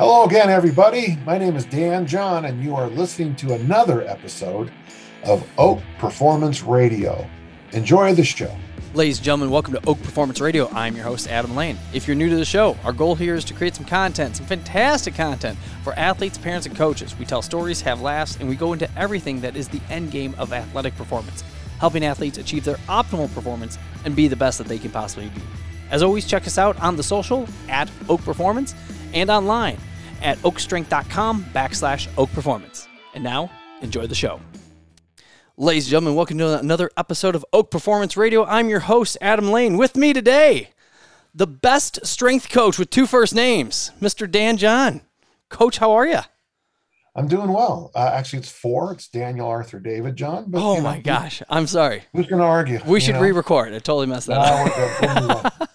Hello again, everybody. My name is Dan John, and you are listening to another episode of Oak Performance Radio. Enjoy the show. Ladies and gentlemen, welcome to Oak Performance Radio. I'm your host, Adam Lane. If you're new to the show, our goal here is to create some content, some fantastic content for athletes, parents, and coaches. We tell stories, have laughs, and we go into everything that is the end game of athletic performance, helping athletes achieve their optimal performance and be the best that they can possibly be. As always, check us out on the social at Oak Performance and online at oakstrength.com backslash oak performance. And now, enjoy the show. Ladies and gentlemen, welcome to another episode of Oak Performance Radio. I'm your host, Adam Lane. With me today, the best strength coach with two first names, Mr. Dan John. Coach, how are you? I'm doing well. Uh, actually, it's four. It's Daniel Arthur David John. But, oh my know, gosh, I'm sorry. Who's going to argue? We should re-record. I totally messed that up.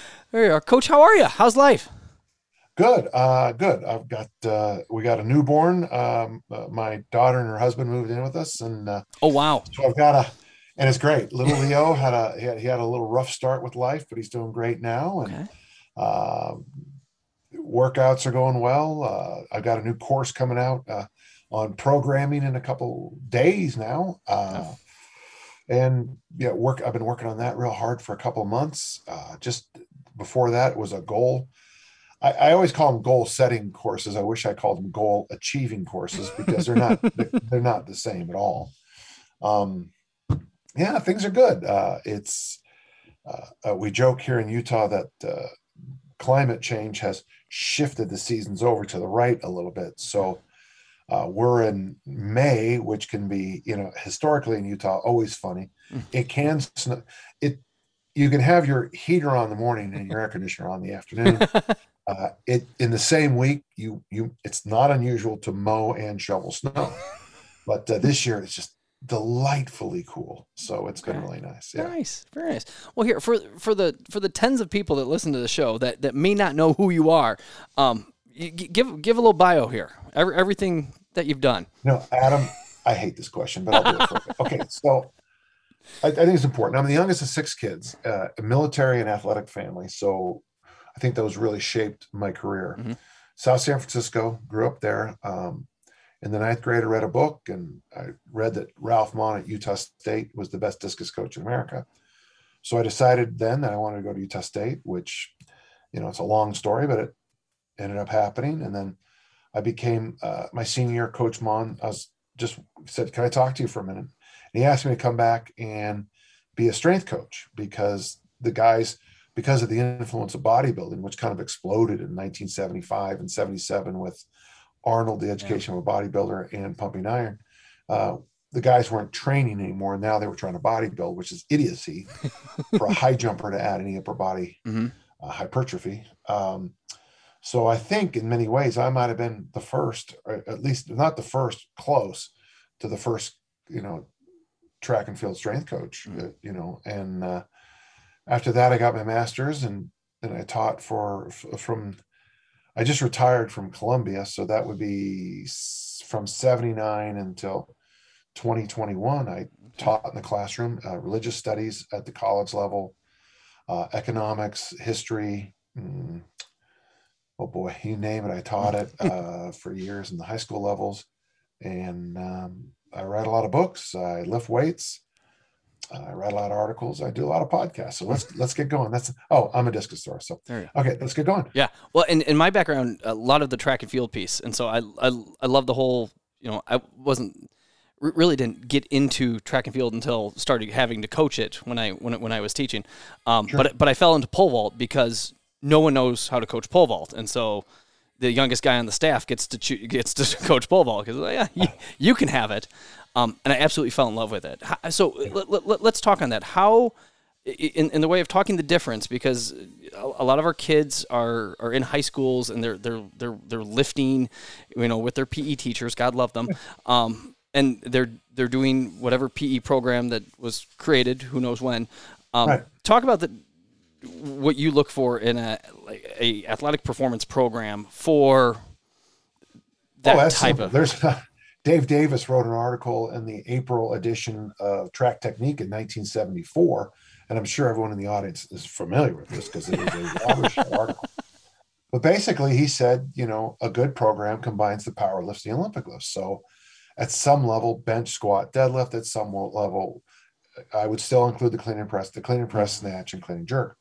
there you are, Coach. How are you? How's life? Good, uh, good. I've got uh, we got a newborn. Um, uh, my daughter and her husband moved in with us, and uh, oh wow! So I've got a, and it's great. Little Leo had a he had, he had a little rough start with life, but he's doing great now, and okay. uh, workouts are going well. Uh, I've got a new course coming out uh, on programming in a couple days now. Uh, oh. And yeah, work. I've been working on that real hard for a couple months. Uh, just before that, was a goal I, I, always call them goal setting courses. I wish I called them goal achieving courses because they're not they're not the same at all. Um, yeah, things are good. Uh, it's uh, uh, we joke here in Utah that uh, climate change has shifted the seasons over to the right a little bit. So uh, we're in May, which can be you know historically in Utah always funny. Mm. It can snow. it you can have your heater on the morning and your air conditioner on the afternoon. Uh, it in the same week, you you it's not unusual to mow and shovel snow, but uh, this year it's just delightfully cool. So it's been really nice. Yeah. Nice, very nice. Well, here for for the for the tens of people that listen to the show that that may not know who you are, um, give give a little bio here. Every, everything that you've done. No, Adam, I hate this question, but I'll do it. For you. Okay, so I, I, think it's important. I'm the youngest of six kids, uh, a military and athletic family. So I think those really shaped my career. Mm-hmm. South San Francisco, grew up there. Um, in the ninth grade, I read a book and I read that Ralph Maughan at Utah State was the best discus coach in America. So I decided then that I wanted to go to Utah State, which, you know, it's a long story, but it ended up happening. And then I became uh, my senior year, Coach Maughan. I was just said, Can I talk to you for a minute? And he asked me to come back and be a strength coach because the guys because of the influence of bodybuilding, which kind of exploded in 1975 and 77 with Arnold, the education yeah. of a bodybuilder, and pumping iron. Uh, the guys weren't training anymore. Now they were trying to bodybuild, which is idiocy for a high jumper to add any upper body mm-hmm. uh, hypertrophy. Um, so I think in many ways I might have been the first, at least not the first, close to the first, you know, track and field strength coach. Mm-hmm. Uh, you know, and uh, after that, I got my master's and then I taught for from. I just retired from Columbia, so that would be from '79 until 2021. I taught in the classroom, uh, religious studies at the college level, uh, economics, history. Mm, oh boy, you name it, I taught it uh, for years in the high school levels, and um, I write a lot of books. I lift weights. I write a lot of articles. I do a lot of podcasts. So let's let's get going. That's oh, I'm a discus thrower. So okay, let's get going. Yeah. Well, in, in my background, a lot of the track and field piece, and so I I, I love the whole. You know, I wasn't really didn't get into track and field until started having to coach it when I when when I was teaching. Um, sure. But but I fell into pole vault because no one knows how to coach pole vault, and so the youngest guy on the staff gets to cho- gets to coach pole vault because yeah, you, you, can have it. Um, and I absolutely fell in love with it. So let, let, talk on that. How, in, in the way of talking the difference, because a, lot of our kids are, are in high schools and they're they're they're they're lifting, you know, with their PE teachers. God love them. Um, and they're they're doing whatever PE program that was created. Who knows when? Um, right. Talk about the what you look for in a a athletic performance program for that oh, type of. There's Dave Davis wrote an article in the April edition of Track Technique in 1974, and I'm sure everyone in the audience is familiar with this because it is a watershed article. but basically, he said, you know, a good program combines the power lifts, the Olympic lifts. So, at some level, bench, squat, deadlift. At some level, I would still include the clean and press, the clean and press, mm-hmm. snatch, and clean and jerk.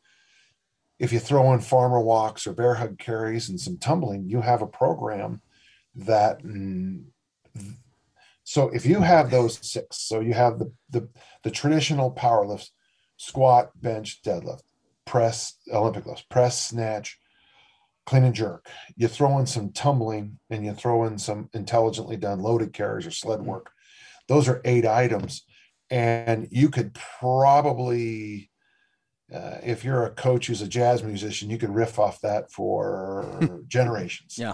If you throw in farmer walks or bear hug carries and some tumbling, you have a program that. Mm, so if you have those six, so you have the the, the traditional power lifts, squat, bench, deadlift, press, Olympic lifts, press, snatch, clean and jerk. You throw in some tumbling and you throw in some intelligently done loaded carries or sled work. Those are eight items. And you could probably, uh, if you're a coach who's a jazz musician, you can riff off that for generations. Yeah.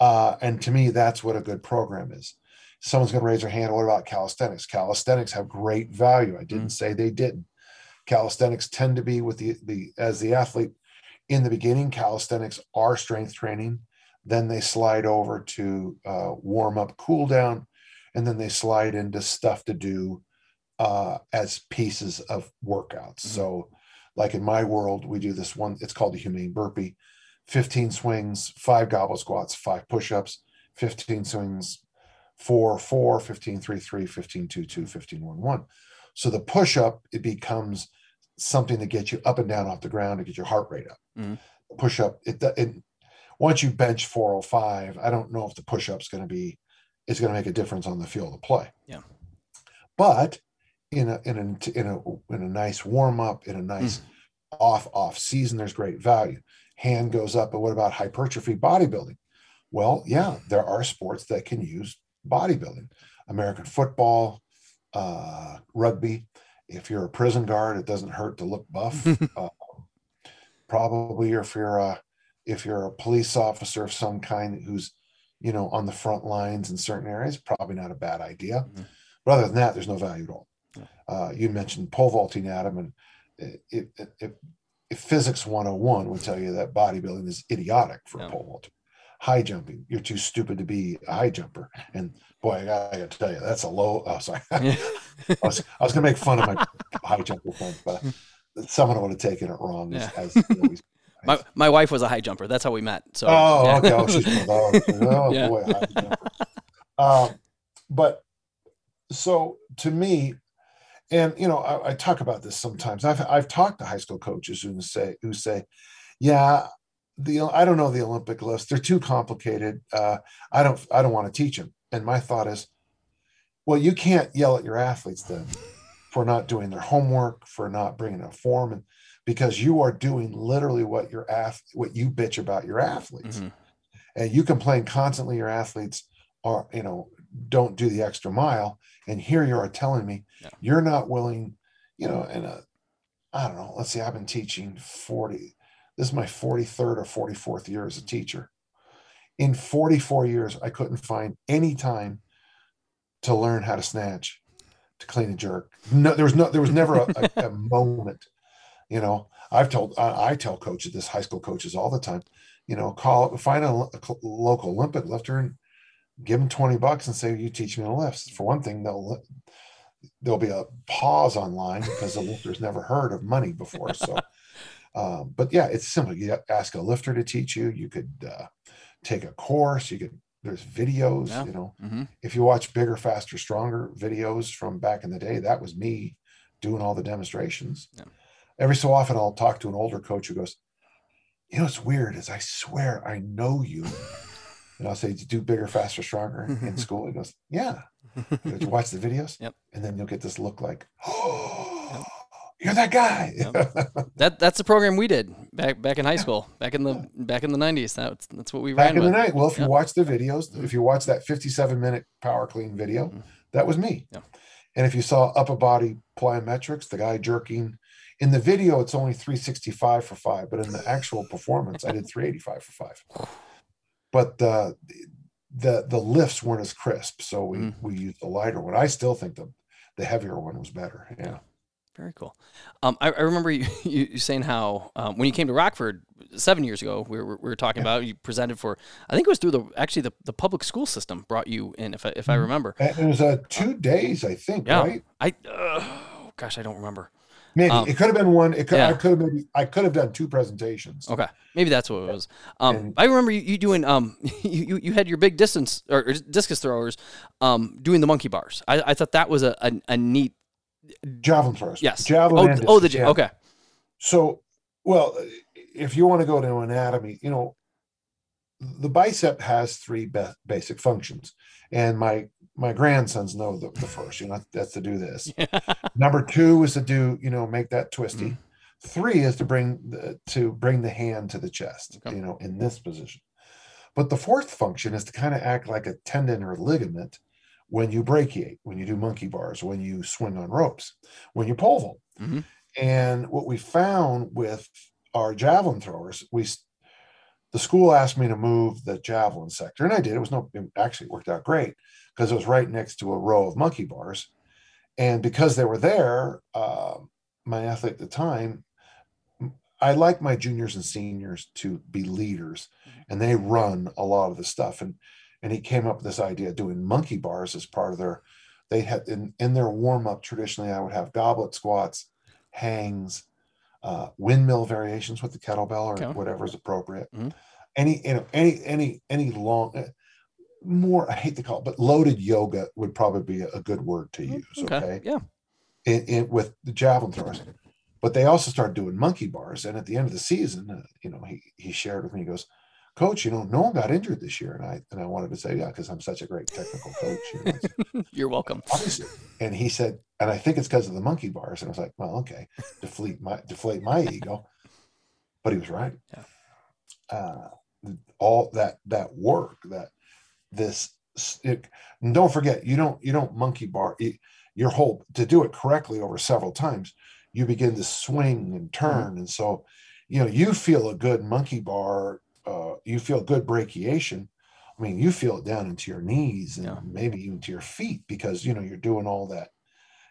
Uh, and to me, that's what a good program is. Someone's going to raise their hand. What about calisthenics? Calisthenics have great value. I didn't mm. say they didn't. Calisthenics tend to be with the, the as the athlete in the beginning, calisthenics are strength training. Then they slide over to uh, warm up, cool down, and then they slide into stuff to do uh, as pieces of workouts. Mm-hmm. So, like in my world, we do this one, it's called the humane burpee 15 swings, five goblet squats, five push ups, 15 swings, four, four, 15, three, three, 15, two, two, 15, one, one. So the push up, it becomes something to get you up and down off the ground to get your heart rate up. Mm-hmm. Push up, it, it once you bench 405, I don't know if the push up's going to be is going to make a difference on the field of play. Yeah. But in a in a in a in a nice warm up, in a nice mm. off off season, there's great value. Hand goes up, but what about hypertrophy bodybuilding? Well, yeah, there are sports that can use bodybuilding. American football, uh, rugby, if you're a prison guard, it doesn't hurt to look buff. uh, probably, if you're a if you're a police officer of some kind who's you know on the front lines in certain areas, probably not a bad idea. Mm-hmm. But other than that, there's no value at all. Yeah. Uh, you mentioned pole vaulting, Adam, and if, if, if physics 101 would tell you that bodybuilding is idiotic for yeah. pole vaulting, high jumping. You're too stupid to be a high jumper. And boy, I gotta, tell you, that's a low. Oh, sorry. I was, I was gonna make fun of my high jumper friend, but someone would have taken it wrong. Yeah. As, as always, my, my wife was a high jumper. That's how we met. So oh, yeah. okay. Oh, she's oh, oh yeah. boy, high jumper. Um, but so to me, and you know, I, I, talk about this sometimes. I've I've talked to high school coaches who say who say, yeah, the I don't know the Olympic list. They're too complicated. Uh, I don't I don't want to teach them. And my thought is, well, you can't yell at your athletes then for not doing their homework, for not bringing a form, and because you are doing literally what your ath what you bitch about your athletes, mm-hmm. and you complain constantly your athletes are you know don't do the extra mile, and here you are telling me yeah. you're not willing, you know, and I don't know. Let's see, I've been teaching forty this is my 43rd or 44th year as a teacher. In 44 years, I couldn't find any time to learn how to snatch, to clean a jerk. No, there was no, there was never a, a, a moment. You know, I've told, I, I, tell coaches this, high school coaches all the time. You know, call, find a, a local Olympic lifter and give them 20 bucks and say, "You teach me to lift." For one thing, they'll there'll be a pause online because the lifter's never heard of money before. So um, but yeah, it's simple. You ask a lifter to teach you. You could uh, take a course. You could. There's videos. Yeah. You know, mm-hmm. if you watch bigger, faster, stronger videos from back in the day, that was me doing all the demonstrations. Yeah. Every so often, I'll talk to an older coach who goes, "You know, what's weird is I swear I know you." And I'll say, "Do bigger, faster, stronger in school." He goes, "Yeah." Did you watch the videos? Yep. And then you'll get this look like, "Oh." Yep you're that guy. that that's the program we did back back in high school, back in the back in the nineties. That's that's what we back ran in with. the night. Well, if you watch the videos, if you watch that 57 minute power clean video, mm-hmm. that was me. And if you saw upper body plyometrics, the guy jerking in the video, it's only 365 for five, but in the actual performance, I did 385 for five. But the the the lifts weren't as crisp, so we mm. we used the lighter one. I still think the the heavier one was better. Yeah. Very cool. Um, I, I, remember you, you, saying how um, when you came to Rockford seven years ago, we were, we were talking yeah. about you presented for. I think it was through the actually the, the public school system brought you in, if I, if I mm-hmm. remember. It was uh, two days, I think. Yeah. Right. I uh, gosh, I don't remember. Maybe Um, it could have been one. It could. I could have maybe. I could have done two presentations. Okay, maybe that's what it was. Um, And- I remember you, you doing um, you, you you had your big distance or, or discus throwers, um, doing the monkey bars. I, I thought that was a, a, a neat Javelin throws. yes. Javelin. oh, and oh, the yeah. okay. So, well, if you want to go to anatomy, you know, the bicep has three ba- basic functions, and my my grandsons know the, the first. You know, that's to do this. Number two is to do, you know, make that twisty. Three is to bring the, to bring the hand to the chest. Okay. You know, in this position. But the fourth function is to kind of act like a tendon or ligament when you brachiate, when you do monkey bars, when you swing on ropes, when you pole vault. Mhm. And what we found with our javelin throwers, we the school asked me to move the javelin sector, and I did. It was no, it actually worked out great because it was right next to a row of monkey bars, and because they were there, uh, my athlete at the time, I like my juniors and seniors to be leaders, and they run a lot of the stuff. And and he came up with this idea of doing monkey bars as part of their. They had in in their warm up. Traditionally, I would have goblet squats, hangs, uh, windmill variations with the kettlebell or Okay. whatever is appropriate. Mhm. Any you know any any any long. More, I hate to call it, but loaded yoga would probably be a, good word to use. Okay. Okay Yeah. in, in with the javelin throwers. But they also started doing monkey bars. And at the end of the season, uh, you know, he he shared with me. He goes, "Coach, you know, no one got injured this year." And I and I wanted to say, "Yeah, because I'm such a great technical coach." you know, you're welcome. obviously. And he said, and I think it's because of the monkey bars. And I was like, "Well, okay, deflate my deflate my ego," but he was right. Yeah. Uh, all that that work that this it, and don't forget you don't you don't monkey bar you, your whole to do it correctly over several times you begin to swing and turn. And so you know you feel a good monkey bar uh, you feel good brachiation. I mean you feel it down into your knees and Yeah. maybe even to your feet because you know you're doing all that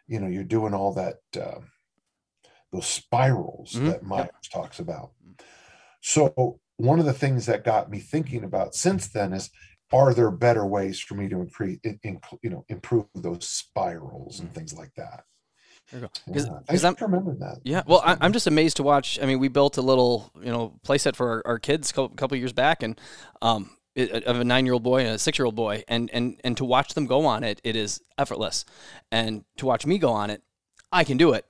you know you're doing all that uh, those spirals Mhm. that myers talks about. So one of the things that got me thinking about since then is are there better ways for me to increase in, in, you know improve those spirals and things like that There you go. 'Cause- yeah. 'cause Thanks I'm- for remembering that Yeah, well, I, I'm just amazed to watch. I mean, we built a little, you know, playset for our, our kids a couple, couple years back, and um, of a nine-year-old boy and a six-year-old boy, and and and to watch them go on it, it is effortless, and to watch me go on it, I can do it.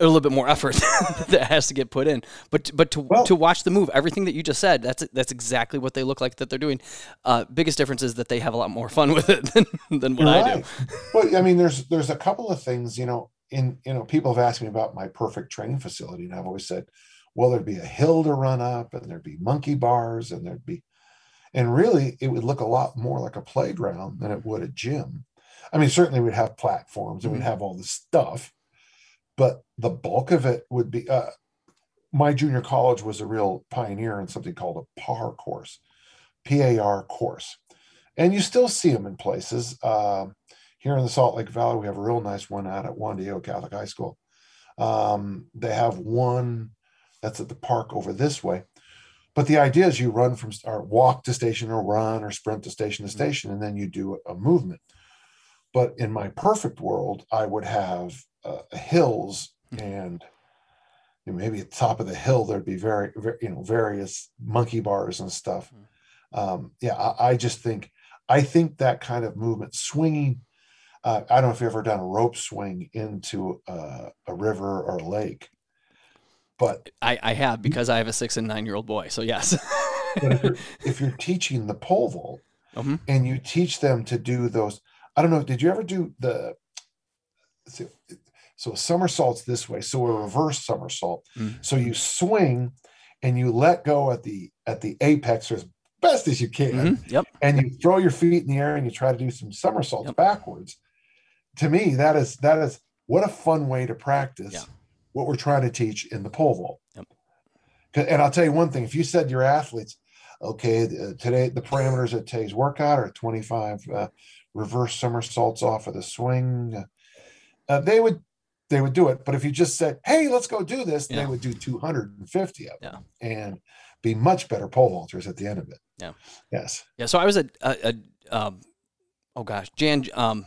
A little bit more effort that has to get put in, but but to Well- to watch the move, everything that you just said, that's that's exactly what they look like that they're doing. Uh, biggest difference is that they have a lot more fun with it than than what You're I right. Well, I mean, there's there's a couple of things, you know, in you know, people have asked me about my perfect training facility, and I've always said, well, there'd be a hill to run up, and there'd be monkey bars, and there'd be, and really, it would look a lot more like a playground than it would a gym. I mean, certainly we'd have platforms and we'd Mhm. have all this stuff, but the bulk of it would be. Uh, my junior college was a real pioneer in something called a PAR course, PAR course, and you still see them in places. Um, here in the Salt Lake Valley, we have a real nice one out at Juan Diego Catholic High School. Um, they have one that's at the park over this way. But the idea is you run from or walk to station or run or sprint to station to Mhm. station, and then you do a movement. But in my perfect world, I would have uh, hills and you know, maybe at the top of the hill there'd be very, very you know various monkey bars and stuff. Um, yeah, I, I just think I think that kind of movement, swinging. Uh, I don't know if you've ever done a rope swing into uh, a river or a lake, but I, I have because I have a six and nine year old boy. So yes. if you're, if you're teaching the pole vault Mhm. and you teach them to do those, I don't know, did you ever do the so, a somersault's this way, so a reverse somersault. Mm. So you swing and you let go at the at the apex or as best as you can, Mhm. Yep. and you throw your feet in the air and you try to do some somersaults Yep. backwards. To me, that is that is what a fun way to practice Yeah. what we're trying to teach in the pole vault. Yep. And I'll tell you one thing: if you said to your athletes, "Okay, uh, today the parameters of today's workout are 25 uh, reverse somersaults off of the swing," uh, they would they would do it. But if you just said, "Hey, let's go do this," Yeah. they would do 250 of them Yeah. and be much better pole vaulters at the end of it. Yeah. Yes. Yeah. So I was a, a, a um, oh gosh, Jan, um,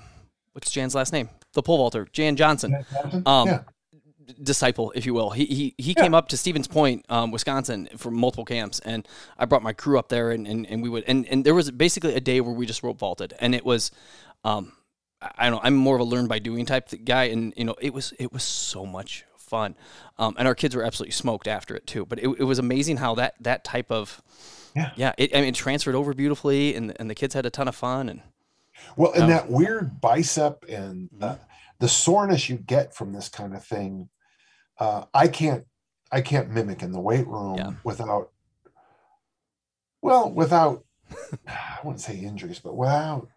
what's Jan's last name? The pole vaulter, Jan Johnson. Johnson? Um, yeah. disciple, if you will. He he, he came up to Stevens Point, um, Wisconsin, for multiple camps, and I brought my crew up there, and, and, and we would and, and there was basically a day where we just rope vaulted, and it was, um, I don't know, I'm more of a learn by doing type guy, and you know, it was it was so much fun, um, and our kids were absolutely smoked after it too. But it, it was amazing how that that type of yeah yeah it, I mean it transferred over beautifully, and and the kids had a ton of fun and. Well, and that weird bicep and the, the soreness you get from this kind of thing uh, I can't I can't mimic in the weight room yeah. without well without I wouldn't say injuries, but without.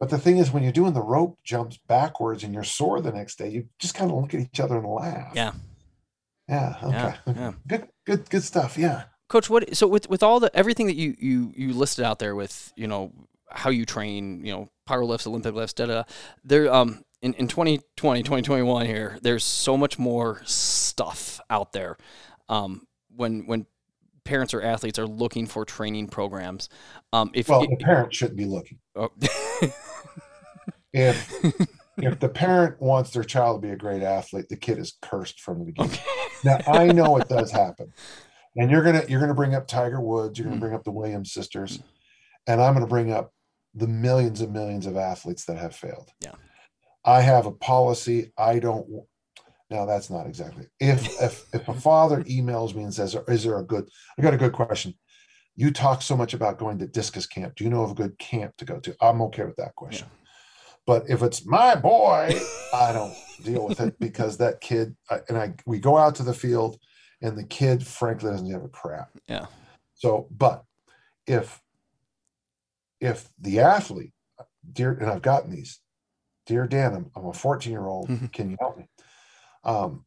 But the thing is, when you're doing the rope jumps backwards and you're sore the next day, you just kind of look at each other and laugh. Yeah. Yeah. Okay. Yeah, yeah. Good. Good. Good stuff. Yeah. Coach, what? So with with all the everything that you you you listed out there with you know how you train, you know, power lifts, Olympic lifts, da da. There, um, in, in 2020, 2021 here, there's so much more stuff out there. Um, when when parents or athletes are looking for training programs, um, if well, the parent shouldn't be looking. Oh. if if the parent wants their child to be a great athlete, the kid is cursed from the beginning. Okay. now I know it does happen, and you're gonna you're gonna bring up Tiger Woods, you're gonna mm. bring up the Williams sisters, and I'm gonna bring up the millions and millions of athletes that have failed. Yeah. I have a policy. I don't. Now that's not exactly. If if if a father emails me and says, "Is there a good?" I got a good question. You talk so much about going to discus camp. Do you know of a good camp to go to? I'm okay with that question. Yeah. But if it's my boy, I don't deal with it because that kid and I we go out to the field, and the kid frankly doesn't give a crap. Yeah. So, but if if the athlete, dear, and I've gotten these, dear Dan, I'm, I'm a 14 year old. Mm-hmm. Can you help me? Um,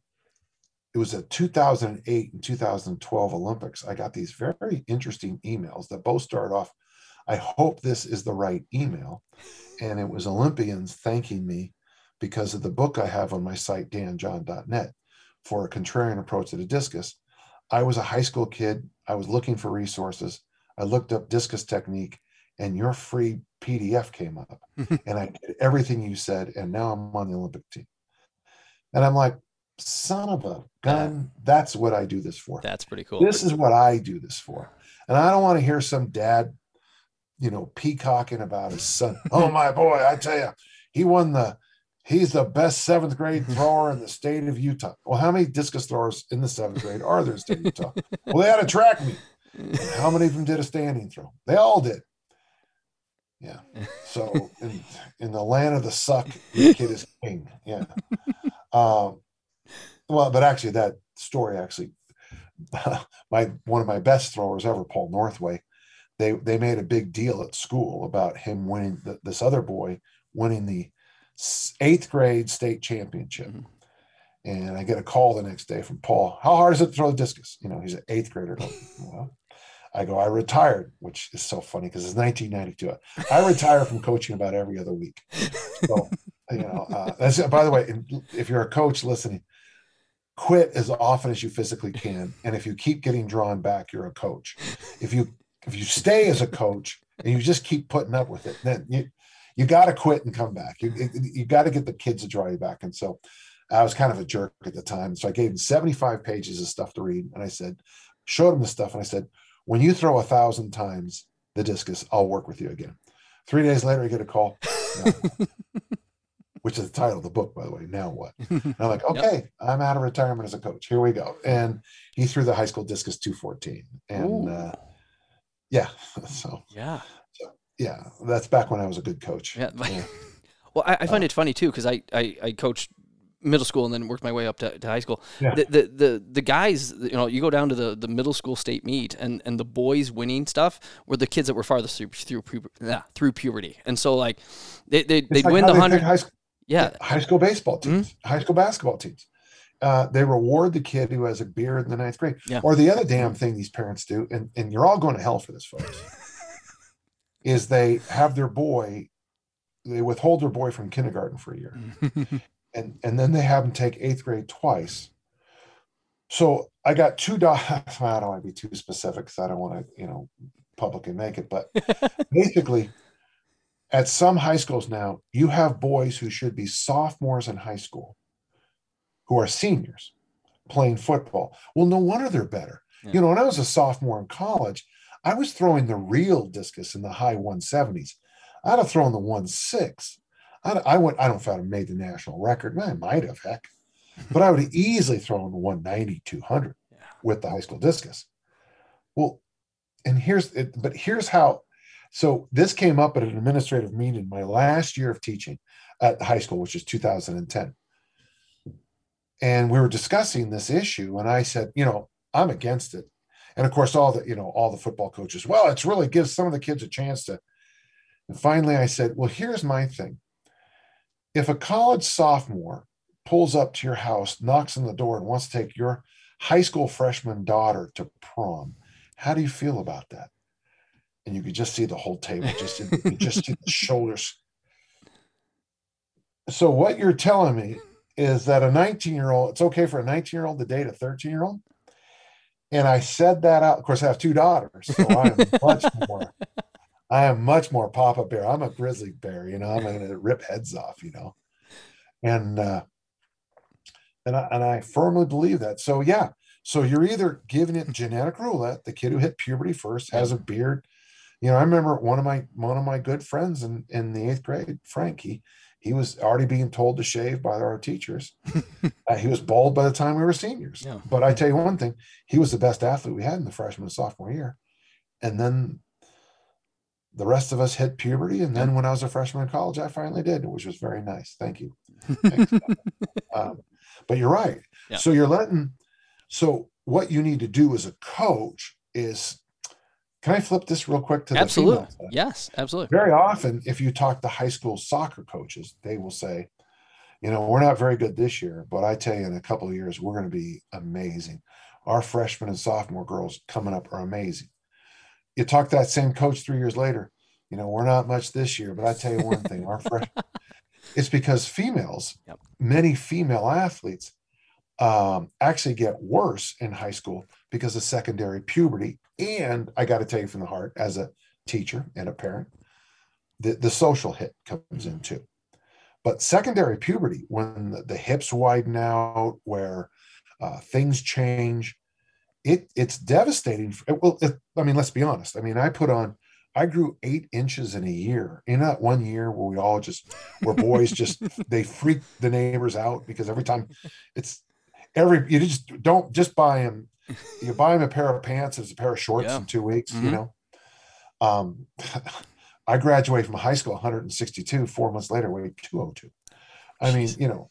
it was a 2008 and 2012 Olympics. I got these very interesting emails that both started off. I hope this is the right email. And it was Olympians thanking me because of the book I have on my site, danjohn.net, for a contrarian approach to the discus. I was a high school kid. I was looking for resources. I looked up discus technique and your free PDF came up and I did everything you said. And now I'm on the Olympic team. And I'm like, son of a gun, that's what I do this for. That's pretty cool. This is what I do this for. And I don't want to hear some dad, you know, peacocking about his son. oh, my boy, I tell you, he won the, he's the best seventh grade thrower in the state of Utah. Well, how many discus throwers in the seventh grade are there in the state of Utah? well, they had a track meet. how many of them did a standing throw? They all did. Yeah. So in, in the land of the suck, the kid is king. Yeah. Um, well, but actually, that story actually, my one of my best throwers ever, Paul Northway, they they made a big deal at school about him winning the, this other boy winning the eighth grade state championship. Mm-hmm. And I get a call the next day from Paul. How hard is it to throw the discus? You know, he's an eighth grader. well, I go, I retired, which is so funny because it's 1992. I retire from coaching about every other week. So, you know, uh, that's, by the way, if you're a coach listening, quit as often as you physically can. And if you keep getting drawn back, you're a coach. If you, if you stay as a coach and you just keep putting up with it, then you, you got to quit and come back. You, you got to get the kids to draw you back. And so I was kind of a jerk at the time. So I gave him 75 pages of stuff to read. And I said, showed him the stuff. And I said, when you throw a thousand times the discus, I'll work with you again. Three days later, I get a call, which is the title of the book, by the way. Now what? And I'm like, okay, yep. I'm out of retirement as a coach. Here we go. And he threw the high school discus 214. And uh, yeah, so yeah, so, yeah, that's back when I was a good coach. Yeah. yeah. well, I, I find uh, it funny too because I, I I coached middle school and then worked my way up to, to high school. Yeah. The, the, the the guys, you know, you go down to the, the middle school state meet and, and the boys winning stuff were the kids that were farthest through through, yeah, through puberty. And so like they they they like win the hundred high school, yeah high school baseball teams, mm-hmm. high school basketball teams. Uh, they reward the kid who has a beard in the ninth grade. Yeah. Or the other damn thing these parents do, and, and you're all going to hell for this, folks, is they have their boy, they withhold their boy from kindergarten for a year. and and then they have them take eighth grade twice. So I got two dogs. I don't want to be too specific because I don't want to, you know, publicly make it. But basically, at some high schools now, you have boys who should be sophomores in high school who are seniors playing football. Well, no wonder they're better. Yeah. You know, when I was a sophomore in college, I was throwing the real discus in the high 170s. I'd have thrown the one six. I'd, I went. I don't know if I'd have made the national record. I might have, heck, but I would have easily thrown the 190, 200 yeah. with the high school discus. Well, and here's it. But here's how. So this came up at an administrative meeting my last year of teaching at the high school, which is 2010. And we were discussing this issue, and I said, you know, I'm against it. And of course, all the, you know, all the football coaches, well, it's really gives some of the kids a chance to. And finally, I said, well, here's my thing. If a college sophomore pulls up to your house, knocks on the door, and wants to take your high school freshman daughter to prom, how do you feel about that? And you could just see the whole table, just just see the shoulders. So what you're telling me is that a 19 year old, it's okay for a 19 year old to date a 13 year old. And I said that out. Of course, I have two daughters, so I'm much more. I am much more Papa Bear. I'm a grizzly bear, you know. I'm going to rip heads off, you know. And uh, and I, and I firmly believe that. So yeah. So you're either giving it genetic roulette. The kid who hit puberty first has a beard. You know, I remember one of my one of my good friends in in the eighth grade, Frank. He was already being told to shave by our teachers. uh, he was bald by the time we were seniors. Yeah. But I tell you one thing, he was the best athlete we had in the freshman and sophomore year. And then the rest of us hit puberty. And then when I was a freshman in college, I finally did, which was very nice. Thank you. um, but you're right. Yeah. So you're letting, so what you need to do as a coach is can I flip this real quick to absolutely. the Yes, absolutely. Very often, if you talk to high school soccer coaches, they will say, you know, we're not very good this year, but I tell you, in a couple of years, we're going to be amazing. Our freshmen and sophomore girls coming up are amazing. You talk to that same coach three years later, you know, we're not much this year, but I tell you one thing, our fresh, it's because females, yep. many female athletes um, actually get worse in high school because of secondary puberty. And I got to tell you from the heart, as a teacher and a parent, the, the social hit comes in too. But secondary puberty, when the, the hips widen out, where uh, things change, it it's devastating. It, well, it, I mean, let's be honest. I mean, I put on, I grew eight inches in a year. In that one year where we all just where boys just they freak the neighbors out because every time it's every you just don't just buy him. You buy him a pair of pants as a pair of shorts yeah. in two weeks. Mm-hmm. You know, um, I graduated from high school 162. Four months later, weighed 202. I mean, you know,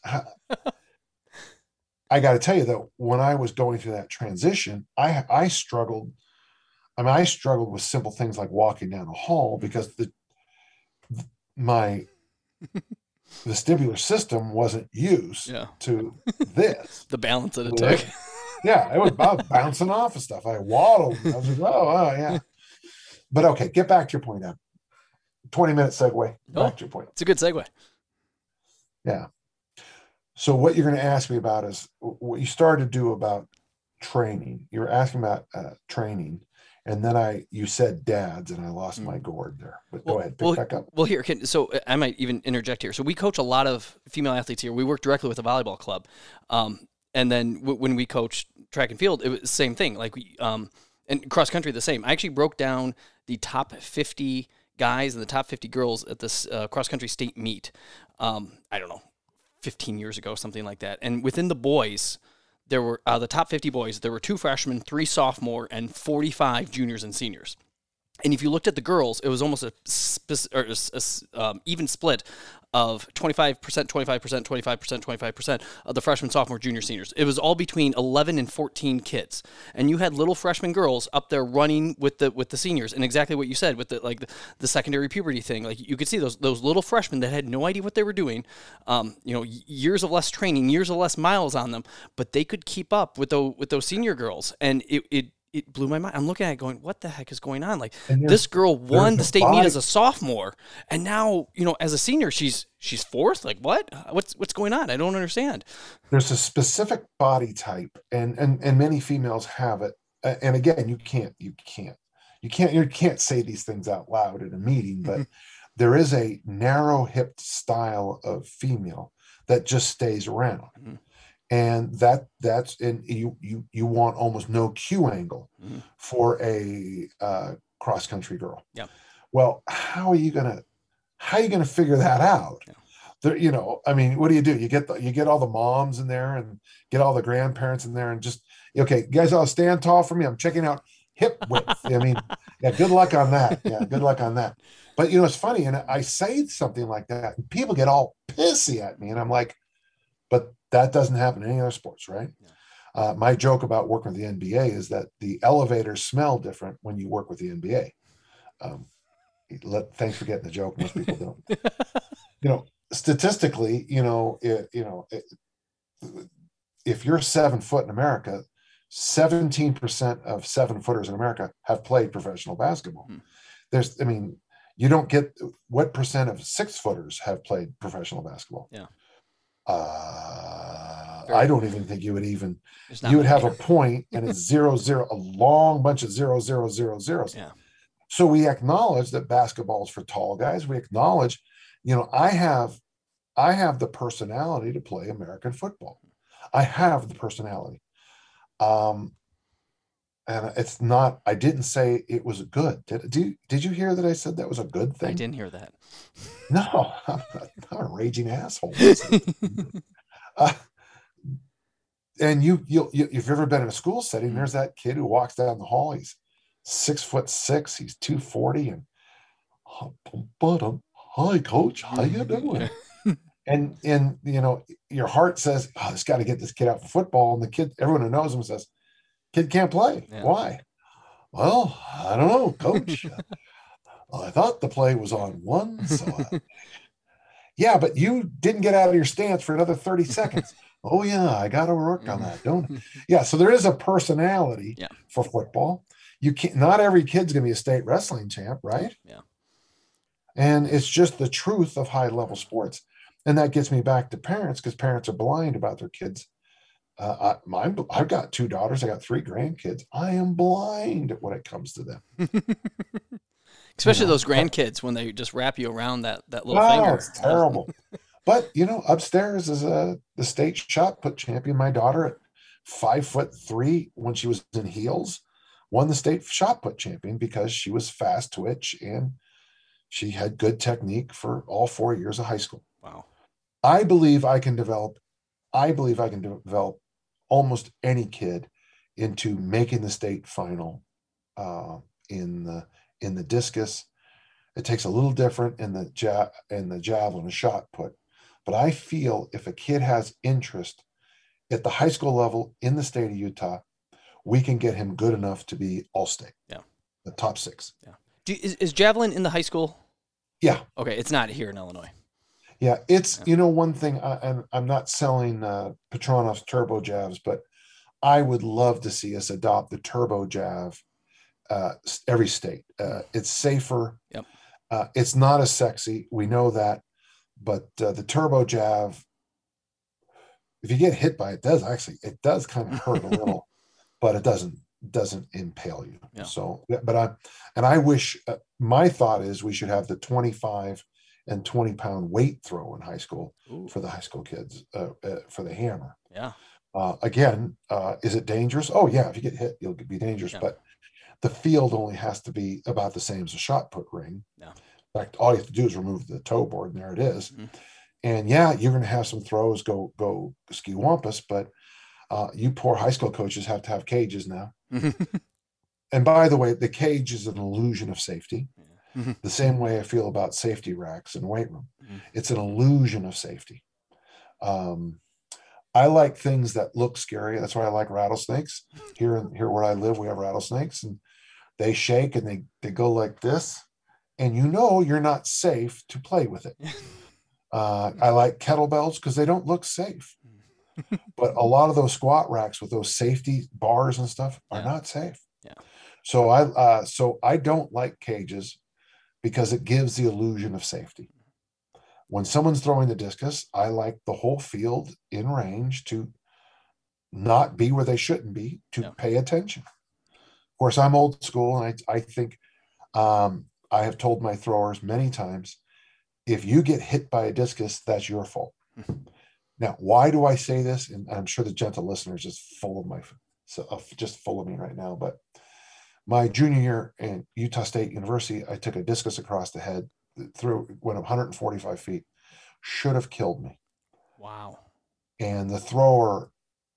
I got to tell you though, when I was going through that transition, I I struggled. I mean, I struggled with simple things like walking down a hall because the my vestibular system wasn't used yeah. to this. the balance that it took. yeah, it was about bouncing off of stuff. I waddled. I was like, oh, oh, yeah. But okay, get back to your point now. 20 minute segue. Back oh, to your point. It's a good segue. Yeah. So what you're going to ask me about is what you started to do about training. You're asking about uh, training and then I you said dads and I lost mm. my gourd there. But well, go ahead, pick well, back up. Well, here, can, so uh, I might even interject here. So we coach a lot of female athletes here. We work directly with a volleyball club, um, and then w- when we coach track and field, it was the same thing. Like we um, and cross country the same. I actually broke down the top fifty guys and the top fifty girls at this uh, cross country state meet. Um, I don't know, fifteen years ago, something like that. And within the boys there were uh, the top 50 boys, there were two freshmen, three sophomore, and 45 juniors and seniors. And if you looked at the girls, it was almost a, a, a um, even split of 25%, 25%, 25%, 25% of the freshmen, sophomore, junior, seniors. It was all between 11 and 14 kids. And you had little freshman girls up there running with the with the seniors. And exactly what you said with the like the, the secondary puberty thing. Like you could see those those little freshmen that had no idea what they were doing. Um, you know, years of less training, years of less miles on them, but they could keep up with those with those senior girls. And it, it it blew my mind. I'm looking at it going, what the heck is going on? Like this girl won the state body. meet as a sophomore, and now you know as a senior she's she's fourth. Like what? What's what's going on? I don't understand. There's a specific body type, and and and many females have it. And again, you can't you can't you can't you can't say these things out loud in a meeting, but mm-hmm. there is a narrow hipped style of female that just stays around. Mm-hmm. And that that's and you you you want almost no Q angle Mhm. for a uh, cross country girl. Yeah. Well, how are you gonna how are you gonna figure that out? Yeah. There, you know, I mean, what do you do? You get the you get all the moms in there and get all the grandparents in there and just okay, you guys all stand tall for me. I'm checking out hip width. I mean, yeah, good luck on that. Yeah, good luck on that. But you know, it's funny, and I say something like that, and people get all pissy at me, and I'm like, but that doesn't happen in any other sports, right? Yeah. Uh, my joke about working with the NBA is that the elevators smell different when you work with the NBA. Um, let, thanks for getting the joke. Most people don't. you know, statistically, you know, it, you know, it, if you're seven foot in America, 17% of seven footers in America have played professional basketball. Hmm. There's, I mean, you don't get what percent of six footers have played professional basketball. Yeah. Uh, I don't even think you would even, you would have a point and it's zero, zero, a long bunch of zero, zero, zero, zeros. Yeah. So we acknowledge that basketball is for tall guys. We acknowledge, you know, I have, I have the personality to play American football. I have the personality. Um, and it's not. I didn't say it was good. Did did, did you hear that I said that was a good thing? I didn't hear that. No, I'm not, I'm a raging asshole. uh, and you, you, you, if you've ever been in a school setting, Mhm. there's that kid who walks down the hall. He's six foot six. He's two forty, and but um, hi, coach, how you doing? and and you know your heart says, "Oh, it's got to get this kid out for football." And the kid, everyone who knows him says, "Kid can't play. Yeah. Why?" Well, I don't know, coach. I thought the play was on one, so I- yeah, but you didn't get out of your stance for another 30 seconds. oh yeah, I got to work on that, don't I? Mm-hmm. Yeah, so there is a personality Yeah. for football. You can't not every kid's gonna be a state wrestling champ, right? Yeah. And it's just the truth of high level sports. And that gets me back to parents because parents are blind about their kids. Uh, I, I'm, I've got two daughters. I got three grandkids. I am blind when it comes to them. Especially know, those grandkids when they just wrap you around that that little Wow, finger. it's terrible. but you know, upstairs is a the state shot put champion. My daughter at five foot three when she was in heels won the state shot put champion because she was fast twitch and she had good technique for all four years of high school. Wow. I believe I can develop, I believe I can develop almost any kid into making the state final uh, in the in the discus. It takes a little different in the ja- in the javelin, a shot put, but I feel if a kid has interest at the high school level in the state of Utah, we can get him good enough to be all state. Yeah. the top six. Do you, is, is javelin in the high school? Yeah, Okay, it's not here in Illinois. Yeah, it's you know one thing, I, and I'm not selling uh, Petronov's turbo javs, but I would love to see us adopt the turbo jav uh, every state. Uh, it's safer. Yep. Uh, it's not as sexy. We know that, but uh, the turbo jav, if you get hit by it, does actually it does kind of hurt a little, but it doesn't doesn't impale you. Yeah. So, but I and I wish uh, my thought is we should have the 25 and 20 pound weight throw in high school Ooh, for the high school kids uh, uh, for the hammer. yeah. Uh, again, uh, is it dangerous? Oh yeah, if you get hit, you'll be dangerous. Yeah. But the field only has to be about the same as a shot put ring. Yeah. In fact, all you have to do is remove the toe board, and there it is. Mhm. And yeah, you're going to have some throws go go ski wampus, but uh, you poor high school coaches have to have cages now. And by the way, the cage is an illusion of safety. Mhm. The same way I feel about safety racks and weight room. Mhm. It's an illusion of safety. Um, I like things that look scary. That's why I like rattlesnakes. Here, here where I live, we have rattlesnakes, and they shake and they they go like this, and you know you're not safe to play with it. Uh, I like kettlebells because they don't look safe. but a lot of those squat racks with those safety bars and stuff are Yeah. not safe. Yeah. So I uh, so I don't like cages because it gives the illusion of safety. When someone's throwing the discus, I like the whole field in range to not be where they shouldn't be to Yeah. pay attention. Of course, I'm old school, and I I think um, I have told my throwers many times, if you get hit by a discus, that's your fault. Now, why do I say this? And I'm sure the gentle listeners is full of my, so just full of me right now. But my junior year in Utah State University, I took a discus across the head, through went 145 feet, should have killed me. Wow. And the thrower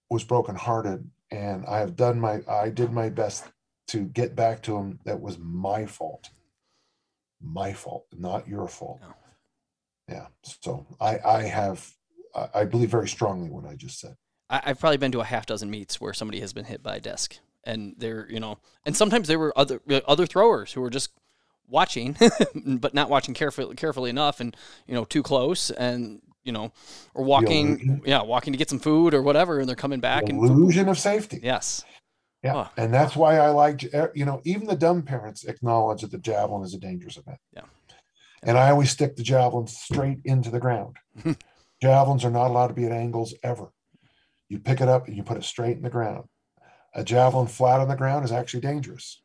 was brokenhearted, and I have done my, I did my best to get back to him. That was my fault, my fault, not your fault. No. Yeah. So I, I have I believe very strongly what I just said. I've probably been to a half dozen meets where somebody has been hit by a disc, and they're you know, and sometimes there were other other throwers who were just watching, but not watching carefully carefully enough, and you know, too close, and you know, or walking, yeah, walking to get some food or whatever, and they're coming back. The illusion and, of safety. Yes. Yeah, oh. and that's why I like eh, you know even the dumb parents acknowledge that the javelin is a dangerous event. Yeah. And I always stick the javelin straight into the ground. Javelins are not allowed to be at angles ever. You pick it up and you put it straight in the ground. A javelin flat on the ground is actually dangerous.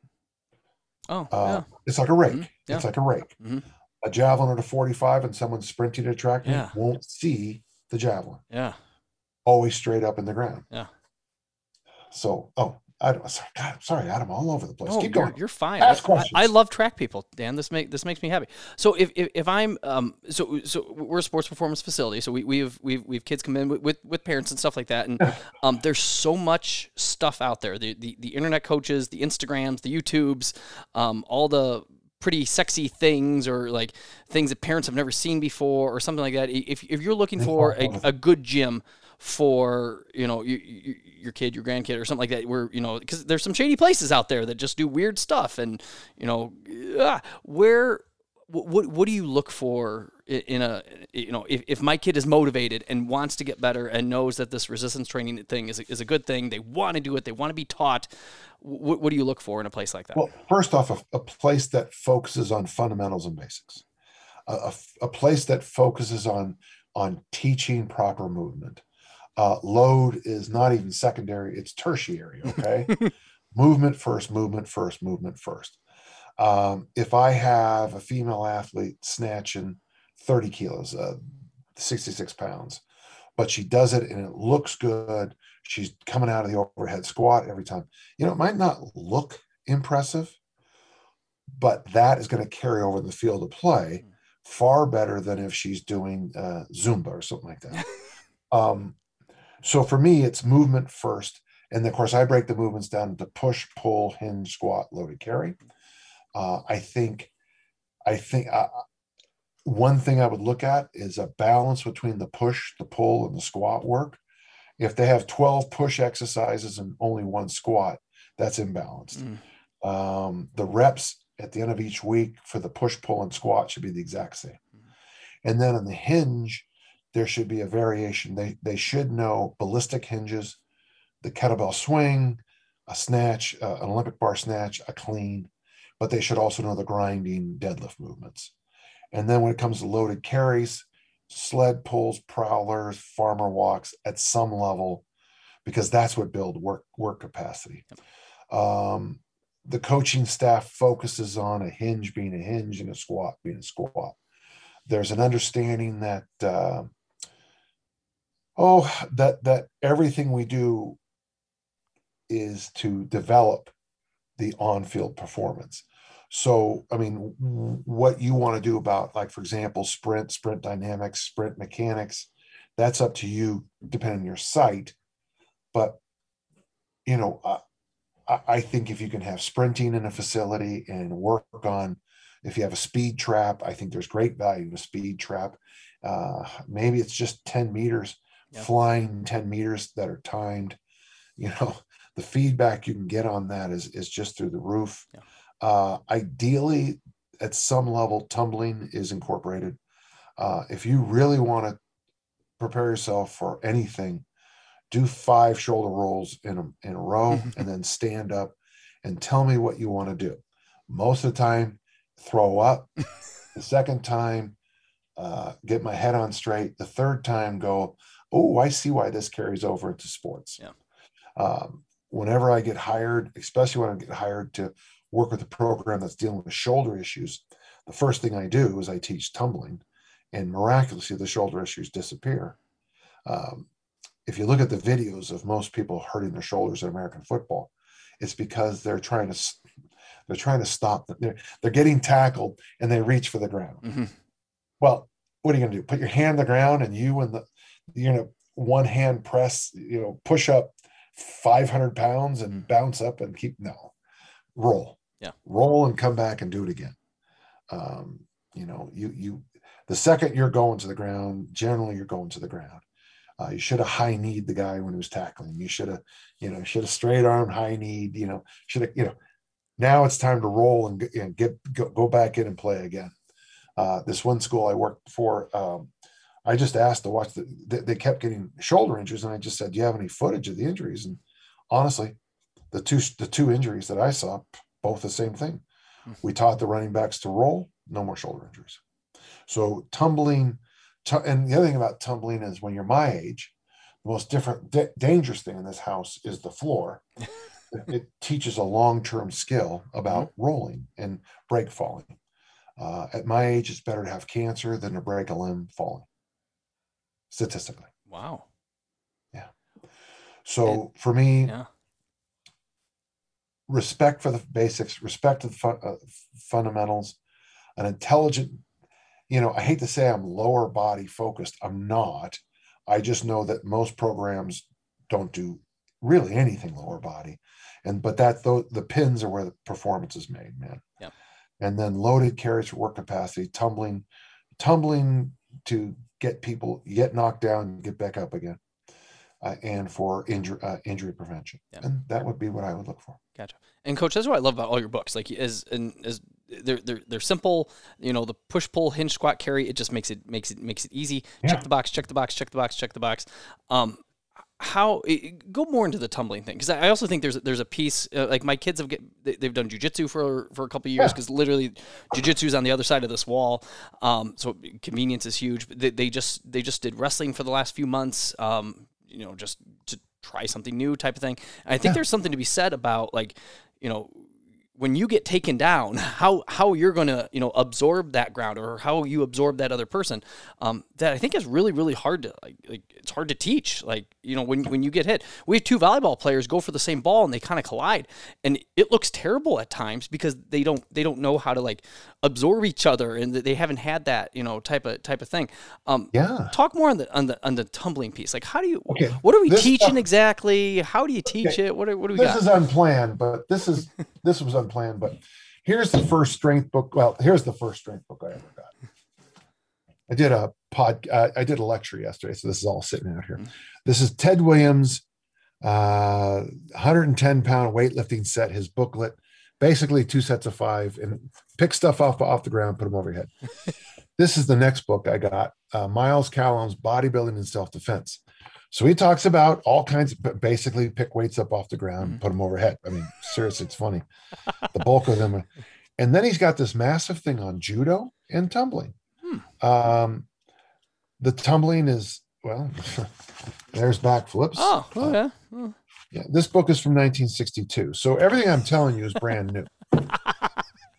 Oh, uh, yeah. It's like a rake. Mm-hmm. Yeah. It's like a rake. Mm-hmm. A javelin at a 45 and someone sprinting at a track yeah. won't see the javelin. Yeah. Always straight up in the ground. Yeah. So, oh, I don't, sorry, God, sorry, Adam, all over the place. No, Keep going. You're, you're fine. Ask I, questions. I, I, love track people, Dan. This make this makes me happy. So if, if, if I'm um so so we're a sports performance facility, so we we have we've we've kids come in with, with, with parents and stuff like that, and um there's so much stuff out there. The the, the internet coaches, the Instagrams, the YouTubes, um all the pretty sexy things or like things that parents have never seen before or something like that. If if you're looking for a, a good gym for you know you, you, your kid, your grandkid, or something like that. Where you know because there's some shady places out there that just do weird stuff, and you know ah, where what what do you look for in a you know if, if my kid is motivated and wants to get better and knows that this resistance training thing is a, is a good thing they want to do it they want to be taught what, what do you look for in a place like that well first off a, a place that focuses on fundamentals and basics a, a, a place that focuses on on teaching proper movement uh, load is not even secondary, it's tertiary. Okay. movement first, movement first, movement first. Um, if I have a female athlete snatching 30 kilos, uh, 66 pounds, but she does it and it looks good, she's coming out of the overhead squat every time. You know, it might not look impressive, but that is going to carry over in the field of play far better than if she's doing uh, Zumba or something like that. Um, so for me, it's movement first. And of course, I break the movements down into push, pull, hinge, squat, loaded carry. Uh, I think, I think uh, one thing I would look at is a balance between the push, the pull, and the squat work. If they have 12 push exercises and only one squat, that's imbalanced. Mm. Um, the reps at the end of each week for the push, pull, and squat should be the exact same. Mm. And then on the hinge, there should be a variation. They, they should know ballistic hinges, the kettlebell swing, a snatch, uh, an Olympic bar snatch, a clean, but they should also know the grinding deadlift movements. And then when it comes to loaded carries, sled pulls, prowlers, farmer walks at some level, because that's what build work work capacity. Um, the coaching staff focuses on a hinge being a hinge and a squat being a squat. There's an understanding that uh, oh that that everything we do is to develop the on-field performance. So i mean what you want to do about like for example sprint sprint dynamics sprint mechanics that's up to you depending on your site. But you know I, I think if you can have sprinting in a facility and work on if you have a speed trap i think there's great value in a speed trap. Uh, maybe it's just 10 meters yep. flying 10 meters that are timed. You know the feedback you can get on that is is just through the roof. Yeah. uh, ideally at some level tumbling is incorporated. Uh, if you really want to prepare yourself for anything do five shoulder rolls in a, in a row and then stand up and tell me what you want to do. Most of the time throw up. The second time uh, get my head on straight. The third time go oh, I see why this carries over into sports. Yeah. Um, whenever I get hired, especially when I get hired to work with a program that's dealing with shoulder issues, the first thing I do is I teach tumbling, and miraculously the shoulder issues disappear. um, if you look at the videos of most people hurting their shoulders in American football, it's because they're trying to they're trying to stop them. They're they're getting tackled and they reach for the ground. Mhm. Well, what are you going to do? Put your hand on the ground and you and the you know one hand press you know push up 500 pounds and bounce up and keep no roll. Yeah. roll and come back and do it again. Um you know you you the second you're going to the ground generally you're going to the ground. Uh, you should have high kneed the guy when he was tackling. You should have you know should have straight arm high kneed you know should have you know. Now it's time to roll and, get- and get go, go back in and play again. Uh, this one school i worked for um, I just asked to watch the, they, they kept getting shoulder injuries, and I just said, "Do you have any footage of the injuries?" And honestly, the two the two injuries that I saw, both the same thing. Hmm. We taught the running backs to roll, no more shoulder injuries. So tumbling, tu- and the other thing about tumbling is when you're my age, the most different da- dangerous thing in this house is the floor. it, teaches a long term skill about rolling and break falling. Uh, at my age, it's better to have cancer than to break a limb falling statistically. Wow. Yeah. So for me, Yeah. respect for the basics, respect to the fun, uh, fundamentals, an intelligent, you know, I hate to say I'm lower body focused. I'm not. I just know that most programs don't do really anything lower body. And but that though the pins are where the performance is made, man. Yeah. And then loaded carries for work capacity, tumbling, tumbling to get people get knocked down, get back up again. Uh, and for injury uh, injury prevention, Yep. and that would be what I would look for. Gotcha. And coach, that's what I love about all your books. Like as and as they're they're they're simple. You know, the push pull hinge squat carry. It just makes it makes it makes it easy. Yeah. Check the box. Check the box. Check the box. Check the box. Um, how go more into the tumbling thing because I also think there's there's a piece uh, like my kids have get they, they've done jujitsu for for a couple years Yeah. because literally jujitsu is on the other side of this wall. Um, so convenience is huge. But they, they just they just did wrestling for the last few months. Um, you know, just to try something new type of thing. And I think Yeah. there's something to be said about like you know when you get taken down, how how you're going to you know absorb that ground or how you absorb that other person. Um, that I think is really really hard to like, like it's hard to teach. Like you know when when you get hit, we have two volleyball players go for the same ball and they kind of collide, and it looks terrible at times because they don't they don't know how to like absorb each other and they haven't had that you know type of type of thing. Um, Yeah. talk more on the on the on the tumbling piece. Like how do you Okay, what are we this teaching stuff- exactly? How do you teach Okay, it? What are, what do we this got? is unplanned, but this is this was unplanned. Plan, but here's the first strength book. Well, here's the first strength book I ever got. I did a pod. Uh, I did a lecture yesterday, so this is all sitting out here. This is Ted Williams, uh, 110 pound weightlifting set. His booklet, basically two sets of five, and pick stuff off off the ground, put them over your head. this is the next book I got. Uh, Myles Callum's Bodybuilding and Self Defense. So he talks about all kinds of basically pick weights up off the ground, Mhm. put them overhead. I mean, seriously, it's funny. The bulk of them. Are, and then he's got this massive thing on judo and tumbling. Hmm. Um, the tumbling is well, there's backflips. Oh, Uh, okay. Oh. yeah, this book is from 1962. So everything I'm telling you is brand new.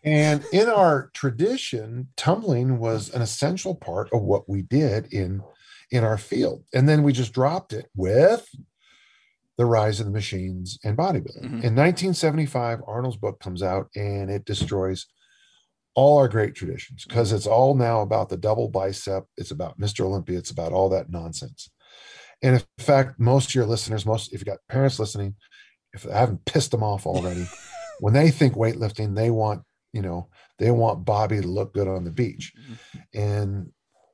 and in our tradition, tumbling was an essential part of what we did in in our field. And then we just dropped it with the rise of the machines and bodybuilding. Mhm. In 1975, Arnold's book comes out and it destroys all our great traditions because it's all now about the double bicep. It's about Mr. Olympia. It's about all that nonsense. And in fact, most of your listeners, most if you got parents listening, if I haven't pissed them off already, when they think weightlifting, they want, you know, they want Bobby to look good on the beach. And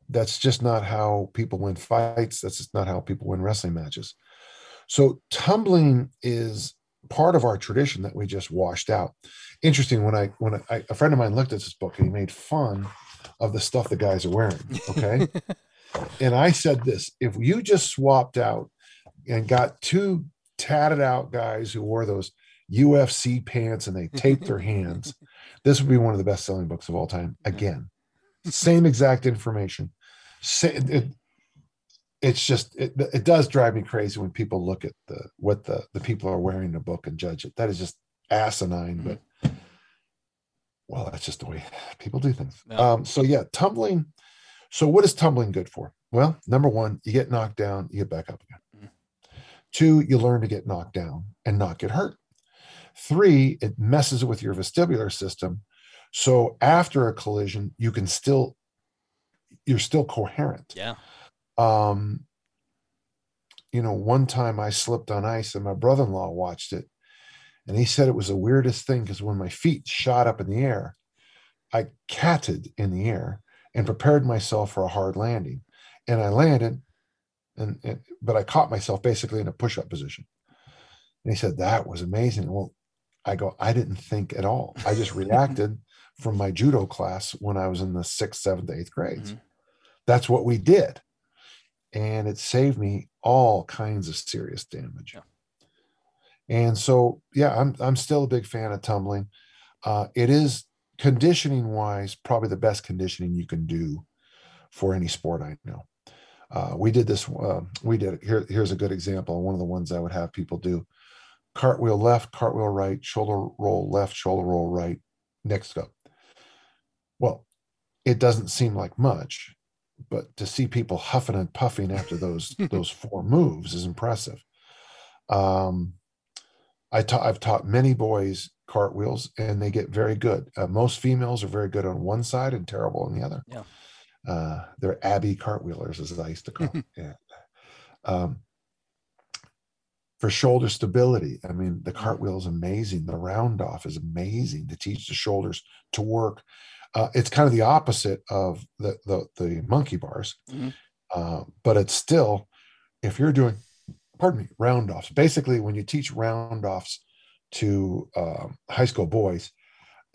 that's just not how people win fights. That's just not how people win wrestling matches. So tumbling is part of our tradition that we just washed out. Interesting when I when I, a friend of mine looked at this book and he made fun of the stuff the guys are wearing. Okay. and I said this if you just swapped out and got two tatted out guys who wore those UFC pants and they taped their hands, this would be one of the best selling books of all time. Again, same exact information. It, it's just it, it does drive me crazy when people look at the what the the people are wearing in the book and judge it. That is just asinine, but well, that's just the way people do things. Yeah. Um, so yeah, tumbling. So what is tumbling good for? Well, number one, you get knocked down, you get back up again. Mm. Two, you learn to get knocked down and not get hurt. Three, it messes with your vestibular system. So after a collision, you can still, you're still coherent. Yeah. Um, you know, one time I slipped on ice and my brother in law watched it. And he said it was the weirdest thing because when my feet shot up in the air, I catted in the air and prepared myself for a hard landing. And I landed, and, and but I caught myself basically in a push up position. And he said, That was amazing. Well, I go, I didn't think at all. I just reacted from my judo class when I was in the sixth, seventh, eighth grades. Mm-hmm. That's what we did. And it saved me all kinds of serious damage. Yeah. And so, yeah, I'm I'm still a big fan of tumbling. Uh, it is conditioning wise, probably the best conditioning you can do for any sport I know. Uh, we did this. Uh, we did here. Here's a good example. One of the ones I would have people do: cartwheel left, cartwheel right, shoulder roll left, shoulder roll right. Next up. Well, it doesn't seem like much, but to see people huffing and puffing after those those four moves is impressive. Um, I ta- I've taught many boys cartwheels and they get very good. Uh, most females are very good on one side and terrible on the other. Yeah. Uh, they're Abby cartwheelers, as I used to call them. yeah. Um, for shoulder stability, I mean, the cartwheel is amazing. The round off is amazing to teach the shoulders to work. Uh, it's kind of the opposite of the the, the monkey bars, mm-hmm. uh, but it's still if you're doing, pardon me, round offs. Basically, when you teach round offs to um, high school boys,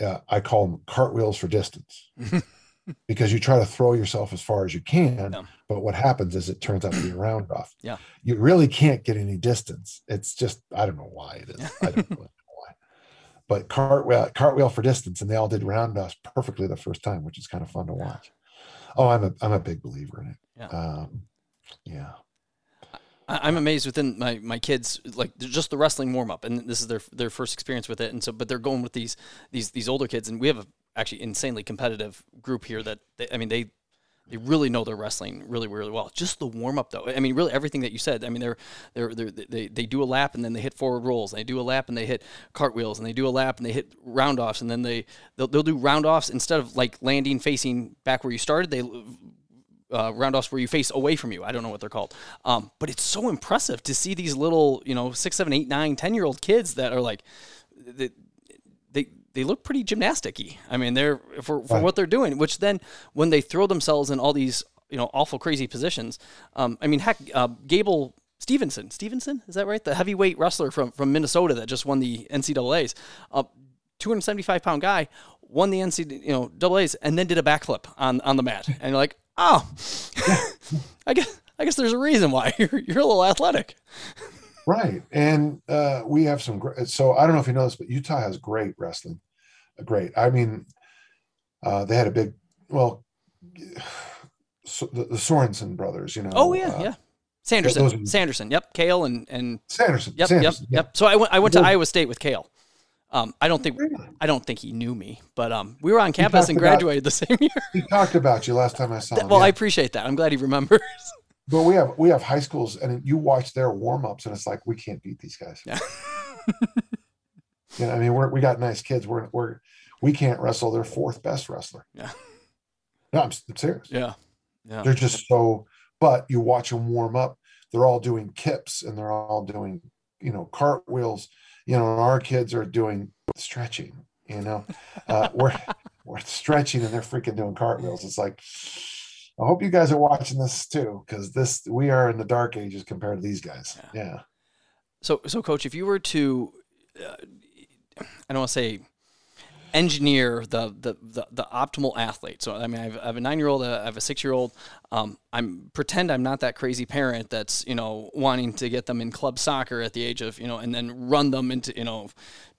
uh, I call them cartwheels for distance. because you try to throw yourself as far as you can. Yeah. But what happens is it turns out to be a round off. Yeah. You really can't get any distance. It's just, I don't know why it is. I don't know why. But cartwheel, cartwheel for distance, and they all did round offs perfectly the first time, which is kind of fun to watch. Oh, I'm a I'm a big believer in it. Yeah. Um, yeah. I'm amazed within my, my kids like just the wrestling warm up and this is their their first experience with it and so but they're going with these these these older kids and we have a actually insanely competitive group here that they, I mean they they really know their wrestling really really well. Just the warm up though. I mean really everything that you said. I mean they're they're, they're they they do a lap and then they hit forward rolls. And they do a lap and they hit cartwheels and they do a lap and they hit round offs and then they they'll, they'll do round offs instead of like landing facing back where you started. They uh, round offs where you face away from you. I don't know what they're called. Um, but it's so impressive to see these little, you know, six, seven, eight, nine, ten year old kids that are like, they, look pretty gymnasticy. I mean, they're for, for right. what they're doing, which then when they throw themselves in all these, you know, awful crazy positions. Um, I mean, heck, uh, Gable Stevenson, Stevenson, is that right? The heavyweight wrestler from, from Minnesota that just won the NCAA's, uh, 275 pound guy, won the NCAA, you know, double A's, and then did a backflip on, on the mat. And you're like, oh, I guess I guess there's a reason why you're you're a little athletic. Right, and uh, we have some great. So I don't know if you know this, but Utah has great wrestling. Great. I mean, uh, they had a big. Well, so the, the Sorensen brothers. You know. Oh yeah, uh, yeah. Sanderson, Sanderson, yep, Cael and and Sanderson, yep, Sanderson, yep, yep. So I went, I went to Iowa State with Cael. Um, I don't think I don't think he knew me, but um, we were on campus and graduated about, the same year. he talked about you last time I saw him. Well, yeah. I appreciate that. I'm glad he remembers. But we have we have high schools, and you watch their warm ups, and it's like we can't beat these guys. Yeah. you know, I mean, we're we got nice kids. We're we're we can't wrestle their fourth best wrestler. Yeah. No, I'm, I'm serious. Yeah. Yeah. They're just so. But you watch them warm up. They're all doing kips, and they're all doing you know cartwheels you know our kids are doing stretching you know uh, we're we're stretching and they're freaking doing cartwheels it's like i hope you guys are watching this too because this we are in the dark ages compared to these guys yeah, yeah. so so coach if you were to uh, i don't want to say engineer the, the, the, the, optimal athlete. So, I mean, I have, I have a nine year old, I have a six year old. Um, I'm pretend I'm not that crazy parent that's, you know, wanting to get them in club soccer at the age of, you know, and then run them into, you know,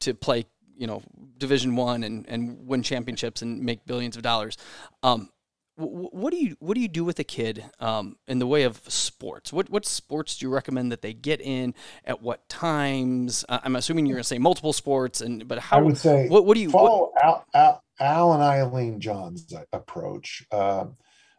to play, you know, division one and, and win championships and make billions of dollars. Um, what do you what do you do with a kid um, in the way of sports? What what sports do you recommend that they get in at what times? Uh, I'm assuming you're going to say multiple sports, and but how I would say what, what do you follow what, Al, Al, Al, and Eileen John's approach? Uh,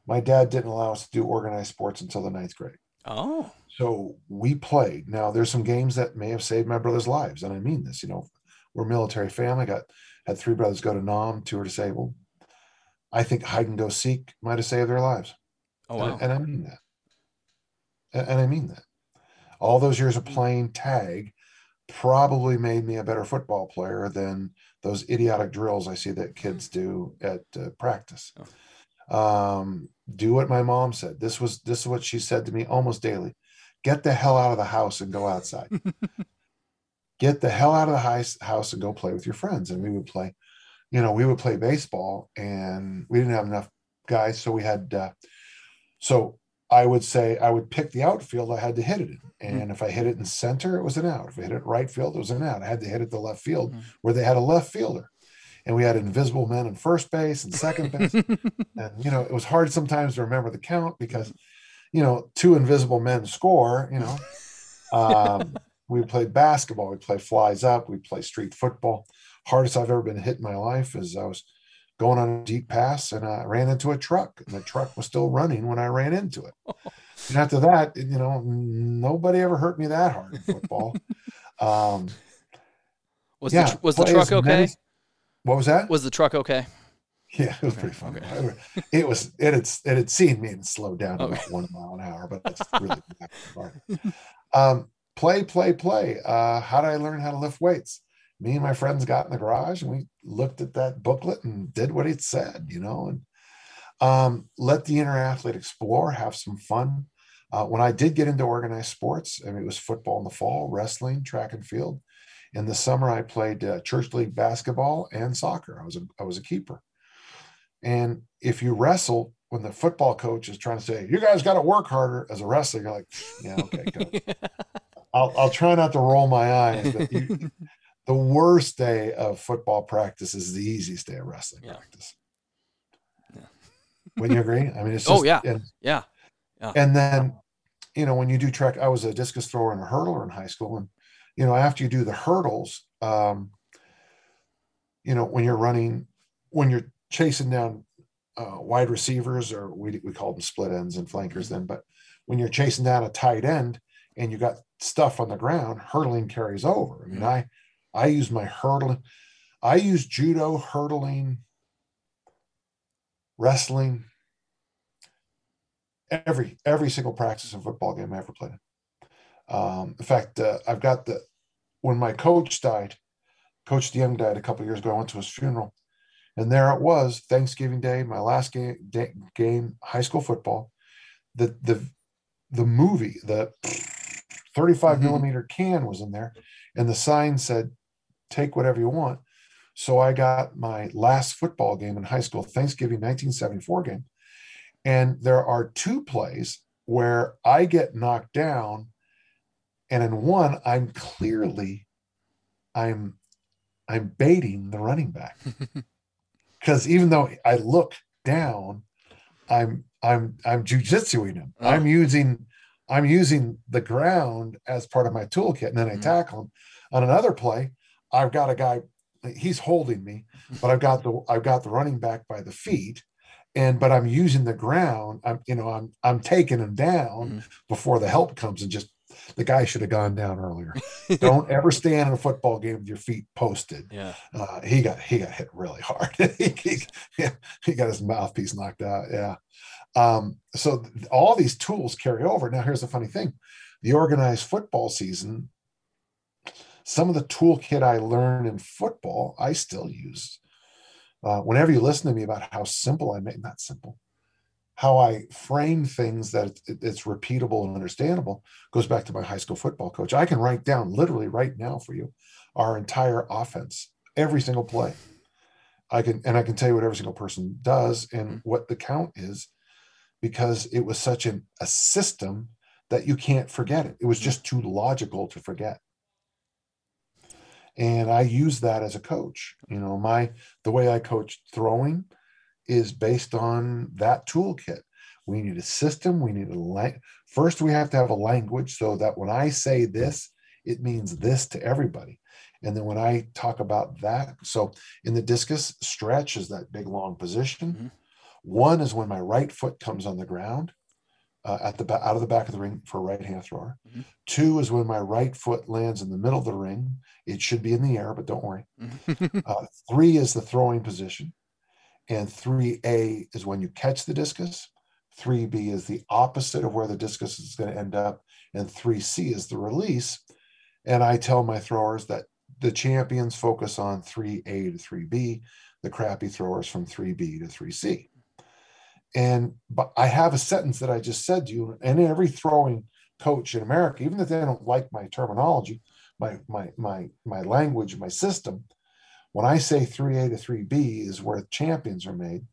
my dad didn't allow us to do organized sports until the ninth grade. Oh. So we played. Now there's some games that may have saved my brothers' lives, and I mean this. You know, we're a military family. Got had three brothers go to Nam, two are disabled. I think hide and go seek might have saved their lives. Oh wow. And, and I mean that. And, and I mean that. All those years of playing tag probably made me a better football player than those idiotic drills I see that kids do at uh, practice. Um, do what my mom said. This was this is what she said to me almost daily. Get the hell out of the house and go outside. Get the hell out of the house and go play with your friends. And we would play, you know, we would play baseball, and we didn't have enough guys, so we had. Uh, so I would say I would pick the outfield I had to hit it in. Hmm. And if I hit it in center, it was an out. If I hit it right field, it was an out. I had to hit it the left field mm-hmm. where they had a left fielder. And we had invisible men in first base and second base. and, you know, it was hard sometimes to remember the count because, you know, two invisible men score, you know. Um, we played basketball, we play flies up, we play street football. Hardest I've ever been hit in my life is I was going on a deep pass and I ran into a truck and the truck was still running when I ran into it. And after that, you know, nobody ever hurt me that hard in football. Um, was yeah, the, was the truck okay? Many, what was that? Was the truck okay? Yeah, it was okay, pretty fun. Okay. It was it had it had seen me and slowed down to okay. about one mile an hour, but that's really um, play, play, play. Uh, how did I learn how to lift weights? Me and my friends got in the garage and we looked at that booklet and did what it said, you know, and um, let the inner athlete explore, have some fun. Uh, when I did get into organized sports, I mean, it was football in the fall, wrestling, track and field. In the summer, I played uh, church league basketball and soccer. I was a, I was a keeper. And if you wrestle, when the football coach is trying to say, "You guys got to work harder," as a wrestler, you're like, "Yeah, okay, coach." I'll, I'll try not to roll my eyes, but you, the worst day of football practice is the easiest day of wrestling yeah. practice. Yeah. Wouldn't you agree? I mean, it's oh, just, oh yeah, and, yeah, yeah. And then, you know, when you do track, I was a discus thrower and a hurdler in high school, and you know, after you do the hurdles, um, you know, when you're running, when you're chasing down uh, wide receivers, or we we call them split ends and flankers then, but when you're chasing down a tight end and you got stuff on the ground, hurdling carries over. I mean, mm-hmm. I I use my hurdling. I use judo, hurdling, wrestling, every every single practice and football game I ever played. Um, in fact, uh, I've got the when my coach died, Coach DeYoung died a couple years ago. I went to his funeral, and there it was, Thanksgiving Day, my last game, day, game, high school football. The the the movie, the 35 mm-hmm. millimeter can was in there, and the sign said take whatever you want. So I got my last football game in high school, Thanksgiving 1974 game. And there are two plays where I get knocked down. And in one, I'm clearly I'm I'm baiting the running back. Because even though I look down, I'm I'm I'm jujitsuing him. Oh. I'm using I'm using the ground as part of my toolkit, and then I mm-hmm. tackle him. On another play, I've got a guy, he's holding me, but I've got the I've got the running back by the feet, and but I'm using the ground. I'm you know I'm I'm taking him down mm-hmm. before the help comes and just the guy should have gone down earlier. Don't ever stand in a football game with your feet posted. Yeah, uh, he got he got hit really hard. he, he, he, got his mouthpiece knocked out. Yeah. Um, so all these tools carry over. Now here's the funny thing: the organized football season some of the toolkit I learned in football, I still use. Uh, whenever you listen to me about how simple I make, not simple, how I frame things that it's repeatable and understandable goes back to my high school football coach. I can write down literally right now for you our entire offense, every single play. I can, and I can tell you what every single person does and mm-hmm. what the count is because it was such an, a system that you can't forget it. It was mm-hmm. just too logical to forget and i use that as a coach. You know my the way i coach throwing is based on that toolkit. We need a system we need a lang- first we have to have a language so that when i say this it means this to everybody. And then when i talk about that so in the discus stretch is that big long position. Mm-hmm. One is when my right foot comes on the ground uh, at the out of the back of the ring for a right hand thrower. Mm-hmm. Two is when my right foot lands in the middle of the ring. It should be in the air, but don't worry. Mm-hmm. uh, three is the throwing position, and three A is when you catch the discus. Three B is the opposite of where the discus is going to end up, and three C is the release. And I tell my throwers that the champions focus on 3A to 3B, the crappy throwers from 3B to 3C. And but I have a sentence that I just said to you, and every throwing coach in America, even if they don't like my terminology, my my my my language, my system, when I say 3A to 3B is where champions are made,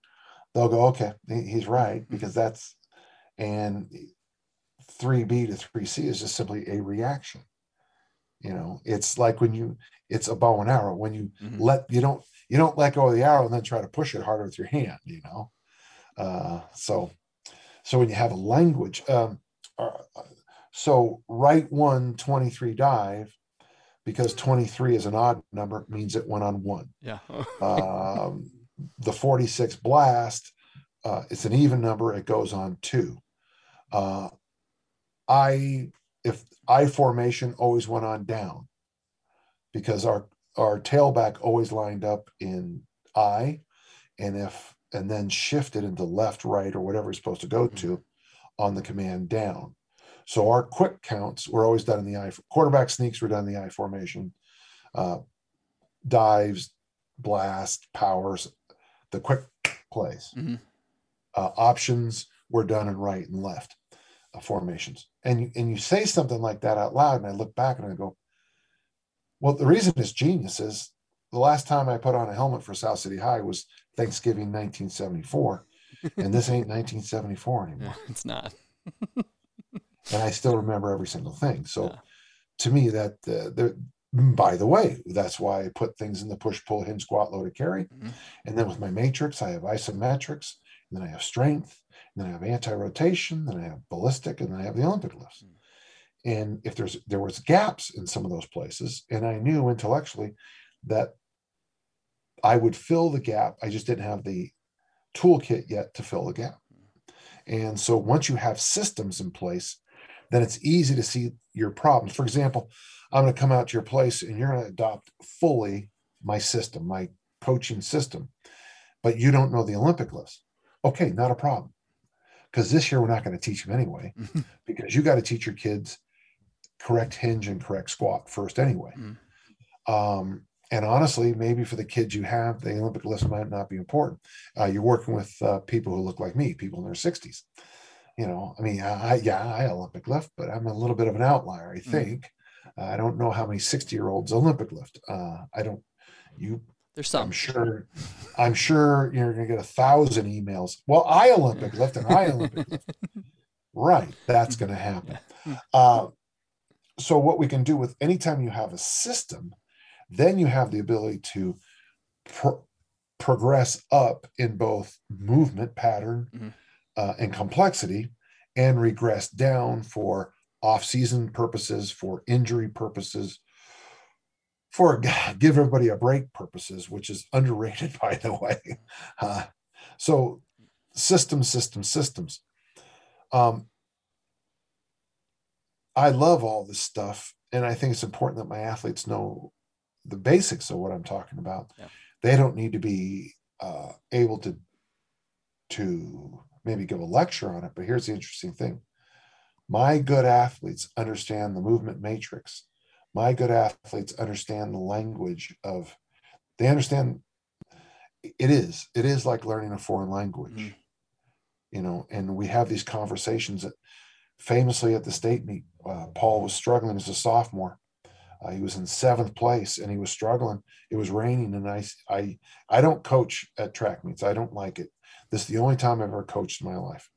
they'll go, okay, he's right, mm-hmm. because that's and 3B to 3C is just simply a reaction. You know, it's like when you it's a bow and arrow. When you mm-hmm. let you don't you don't let go of the arrow and then try to push it harder with your hand, you know. Uh, so, so when you have a language, um, uh, so right one 23 dive, because 23 is an odd number, means it went on one. Yeah. um, the 46 blast, uh, it's an even number, it goes on two. Uh, I, if I formation always went on down because our, our tailback always lined up in I. And if and then shifted into left, right, or whatever it's supposed to go mm-hmm. to on the command down. So our quick counts were always done in the I. Quarterback sneaks were done in the I formation. Uh, dives, blast, powers, the quick plays. Mm-hmm. Uh, options were done in right and left uh, formations. And you, and you say something like that out loud, and I look back and I go, well, the reason it's genius is the last time I put on a helmet for South City High was Thanksgiving 1974, and this ain't 1974 anymore. it's not. and I still remember every single thing. So, yeah. to me, that uh, by the way, that's why I put things in the push, pull, hinge, squat, loaded, carry, mm-hmm. and then with my matrix, I have isometrics, and then I have strength, and then I have anti-rotation, then I have ballistic, and then I have the Olympic lifts. Mm-hmm. And if there's there was gaps in some of those places, and I knew intellectually that I would fill the gap. I just didn't have the toolkit yet to fill the gap. And so once you have systems in place, then it's easy to see your problems. For example, I'm going to come out to your place and you're going to adopt fully my system, my coaching system, but you don't know the Olympic list. Okay, not a problem. Because this year we're not going to teach them anyway, because you got to teach your kids correct hinge and correct squat first anyway. Mm. Um, and honestly, maybe for the kids you have, the Olympic list might not be important. Uh, you're working with uh, people who look like me, people in their 60s. You know, I mean, I, yeah, I Olympic lift, but I'm a little bit of an outlier, I mm. think. Mm. Uh, I don't know how many 60 year olds Olympic lift. Uh, I don't, you, there's some. I'm sure, I'm sure you're going to get a thousand emails. Well, I Olympic lift and I Olympic lift. Right. That's going to happen. Uh, so what we can do with anytime you have a system, then you have the ability to pro- progress up in both movement pattern mm-hmm. uh, and complexity and regress down for off-season purposes for injury purposes for give everybody a break purposes which is underrated by the way uh, so systems systems systems um, i love all this stuff and i think it's important that my athletes know the basics of what I'm talking about. Yeah. They don't need to be uh, able to to maybe give a lecture on it. But here's the interesting thing: my good athletes understand the movement matrix. My good athletes understand the language of. They understand. It is. It is like learning a foreign language. Mm-hmm. You know, and we have these conversations that famously at the state meet, uh, Paul was struggling as a sophomore uh, he was in seventh place and he was struggling. It was raining, and I, I, I don't coach at track meets. I don't like it. This is the only time I've ever coached in my life.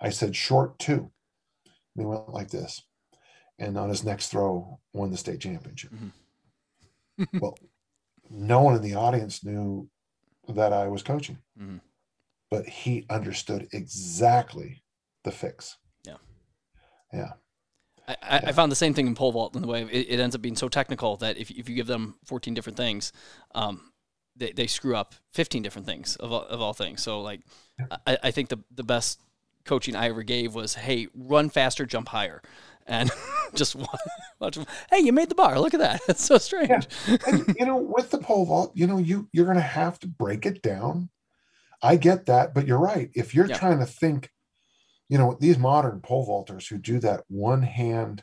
I said short two. And he went like this, and on his next throw, won the state championship. Mm-hmm. well, no one in the audience knew that I was coaching, mm-hmm. but he understood exactly the fix. Yeah. Yeah. I, I, found the same thing in pole vault in the way it, it, ends up being so technical that if, if you give them 14 different things, um, they, they screw up 15 different things of all, of all things. So like, I, I think the the best coaching I ever gave was, hey, run faster, jump higher, and just watch, watch. Hey, you made the bar. Look at that. That's so strange. Yeah. And, you know, with the pole vault, you know, you you're going to have to break it down. I get that, but you're right. If you're trying to think, you know, these modern pole vaulters who do that one hand,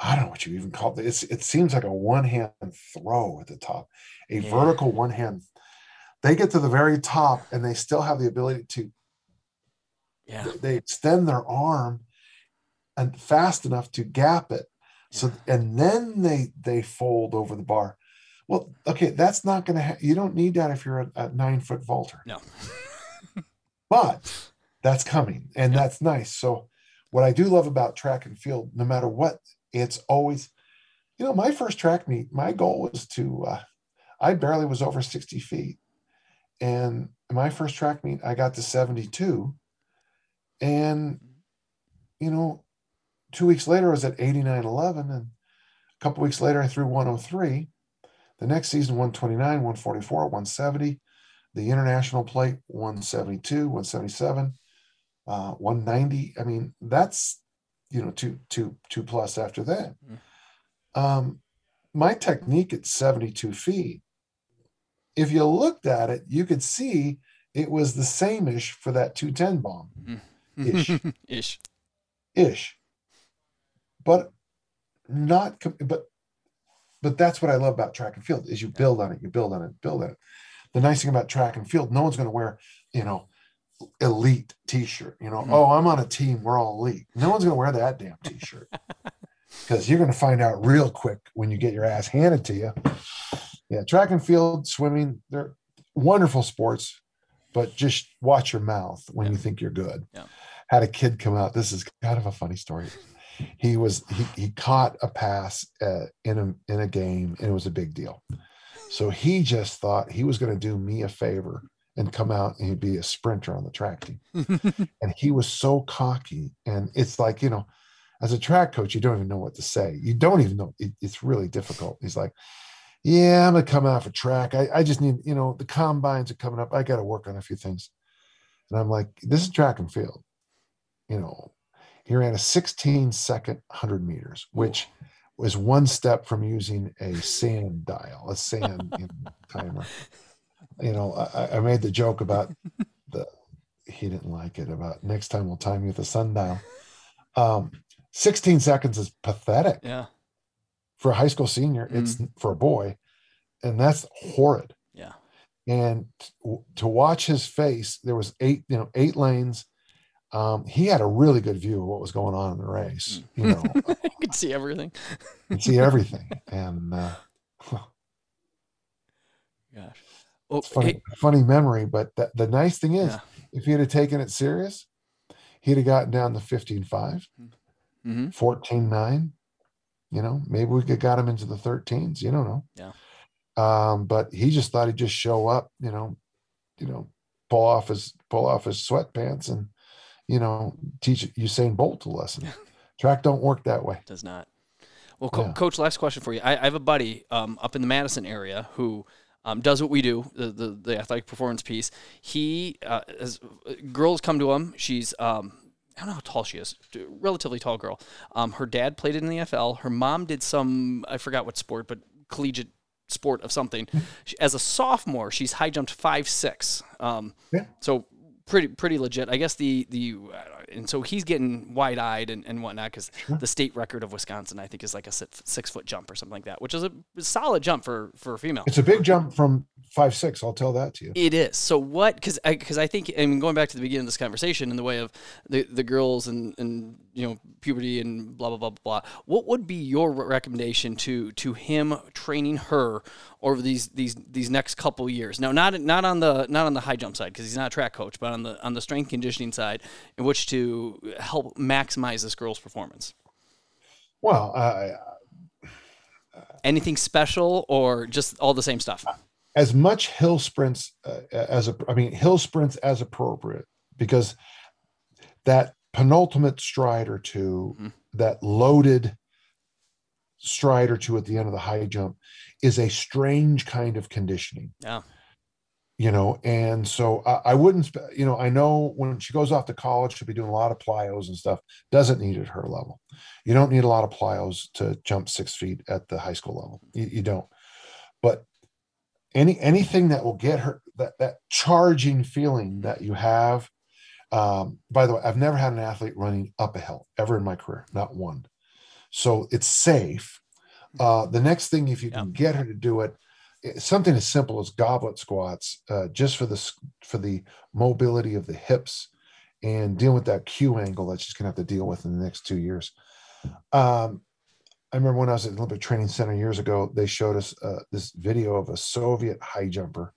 I don't know what you even call it. It's, it seems like a one hand throw at the top, a Yeah. vertical one hand. They get to the very top and they still have the ability to Yeah. they extend their arm and fast enough to gap it so and then they they fold over the bar well okay that's not going to ha- you don't need that if you're a, a nine foot vaulter No. but that's coming and that's nice. So what i do love about track and field no matter what it's always you know my first track meet my goal was to uh, i barely was over 60 feet. And my first track meet i got to 72 and you know two weeks later i was at 89.11 and a couple weeks later i threw 103 the next season 129 144 170 the international plate 172 177 uh, 190 i mean that's you know two two two plus after that. Um my technique at 72 feet if you looked at it you could see it was the same ish for that 210 bomb. Ish. Ish. ish. But not but but that's what i love about track and field is you build on it you build on it build on it. The nice thing about track and field no one's going to wear you know elite t-shirt you know Mhm. oh i'm on a team we're all elite. No one's going to wear that damn t-shirt. Because you're going to find out real quick when you get your ass handed to you. Yeah track and field swimming they're wonderful sports but just watch your mouth when you think you're good. Yeah. had a kid come out this is kind of a funny story. He was he, he caught a pass uh, in a in a game and it was a big deal. So he just thought he was going to do me a favor and come out and he'd be a sprinter on the track team. And he was so cocky and it's like you know as a track coach you don't even know what to say. You don't even know it, it's really difficult. He's like yeah i'm gonna come out for track. I, I just need you know the combines are coming up. I gotta work on a few things. And i'm like this is track and field. You know he ran a 16 second 100 meters which was one step from using a sand dial a sand you know, timer you know I, I made the joke about the he didn't like it about next time we'll time you with a sundial um 16 seconds is pathetic yeah. for a high school senior it's for a boy and that's horrid Yeah. and t- to watch his face there was eight you know eight lanes um he had a really good view of what was going on in the race you know you could see everything. Could see everything and uh Gosh. Oh, funny hey, funny memory but the, the nice thing is Yeah. if he'd have taken it serious he'd have gotten down to 15.5 hmm 14.9 you know maybe we could got him into the 13s you don't know Yeah. um but he just thought he'd just show up you know you know pull off his pull off his sweatpants and you know teach usain bolt a lesson track don't work that way does not. Well, co- Yeah. coach, last question for you. I, I have a buddy um, up in the Madison area who um, does what we do, the, the the athletic performance piece. He uh, has girls come to him. She's um, I don't know how tall she is, relatively tall girl. Um, her dad played it in the NFL. Her mom did some I forgot what sport, but collegiate sport of something. She, as a sophomore, she's high jumped five six. Um, Yeah. So pretty pretty legit. I guess the the uh, and so he's getting wide eyed and, and whatnot because the state record of Wisconsin I think is like a six, six foot jump or something like that, which is a solid jump for for a female. it's a big jump from five six i'll tell that to you It is. So what? Because because I, think I mean going back to the beginning of this conversation in the way of the the girls and and you know puberty and blah blah blah blah. blah what would be your recommendation to to him training her over these these these next couple years? Now not not on the not on the high jump side because he's not a track coach, but on the on the strength conditioning side, in which to help maximize this girl's performance. well I Anything special or just all the same stuff? as much hill sprints uh, as a i mean hill sprints as appropriate because that penultimate stride or 2 Mhm. that loaded stride or two at the end of the high jump is a strange kind of conditioning. Yeah. You know, and so I, I wouldn't, you know, I know when she goes off to college, she'll be doing a lot of plyos and stuff. Doesn't need it at her level. You don't need a lot of plyos to jump six feet at the high school level. You, you don't. But any anything that will get her that that charging feeling that you have. Um, by the way, I've never had an athlete running up a hill ever in my career, not one. So it's safe. Uh, the next thing, if you can get her to do it, something as simple as goblet squats, uh, just for the for the mobility of the hips and dealing with that Q angle that she's gonna have to deal with in the next two years. Um, I remember when I was at the Olympic Training Center years ago, they showed us uh, this video of a Soviet high jumper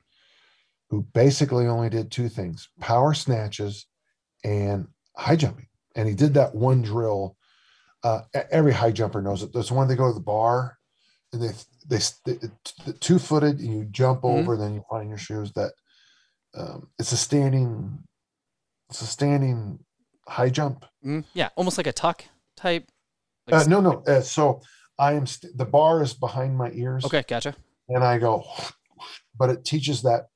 who basically only did two things: power snatches and high jumping. And he did that one drill. Uh, every high jumper knows it. There's one they go to the bar and they they, they two footed and you jump Mhm. over, then you find your shoes. That um, it's a standing, it's a standing high jump. Mm, yeah, almost like a tuck type. Uh, Like, no, no. Uh, so I am st- the bar is behind my ears. Okay, gotcha. and I go, but it teaches that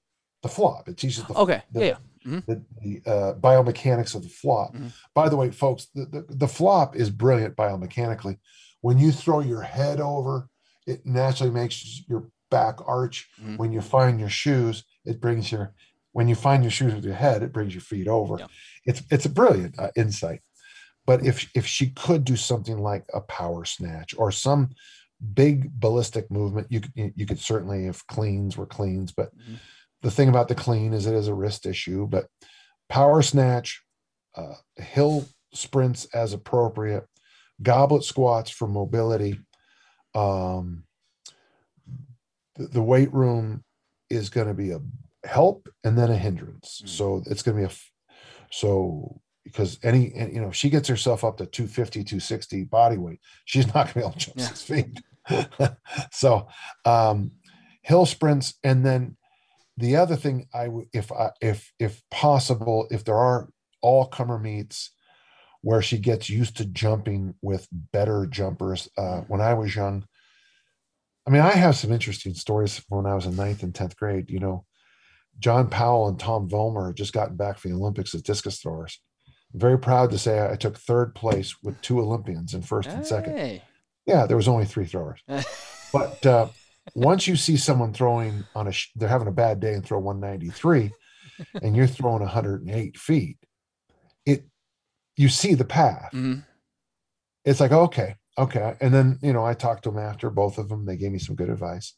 the flop. It teaches the Okay, the, yeah, yeah. the, the uh, biomechanics of the flop. Mhm. By the way, folks, the, the, the flop is brilliant biomechanically. When you throw your head over, it naturally makes your back arch. Mhm. When you find your shoes, it brings your when you find your shoes with your head, it brings your feet over. Yeah. It's it's a brilliant uh, insight. But if if she could do something like a power snatch or some big ballistic movement, you you could certainly if cleans were cleans, but Mhm. the thing about the clean is it is a wrist issue, but power snatch, uh, hill sprints as appropriate, goblet squats for mobility. Um, the, the weight room is going to be a help and then a hindrance. Mm. So it's going to be a, f- so because any, and, you know, if she gets herself up to 250, 260 body weight, she's not going to be able to jump Yeah. six feet. so, um, hill sprints. And then the other thing I would, if I, if, if possible, if there are all comer meets where she gets used to jumping with better jumpers. Uh, when I was young, I mean, I have some interesting stories from when I was in ninth and 10th grade, you know, John Powell and Tom Vollmer just gotten back from the Olympics as discus throwers. I'm very proud to say I took third place with two Olympians in first and second. Yeah, there was only three throwers. But uh, once you see someone throwing on a, sh- they're having a bad day and throw 193, and you're throwing 108 feet, you see the path. Mhm. It's like okay, okay, and then you know I talked to them after both of them. They gave me some good advice.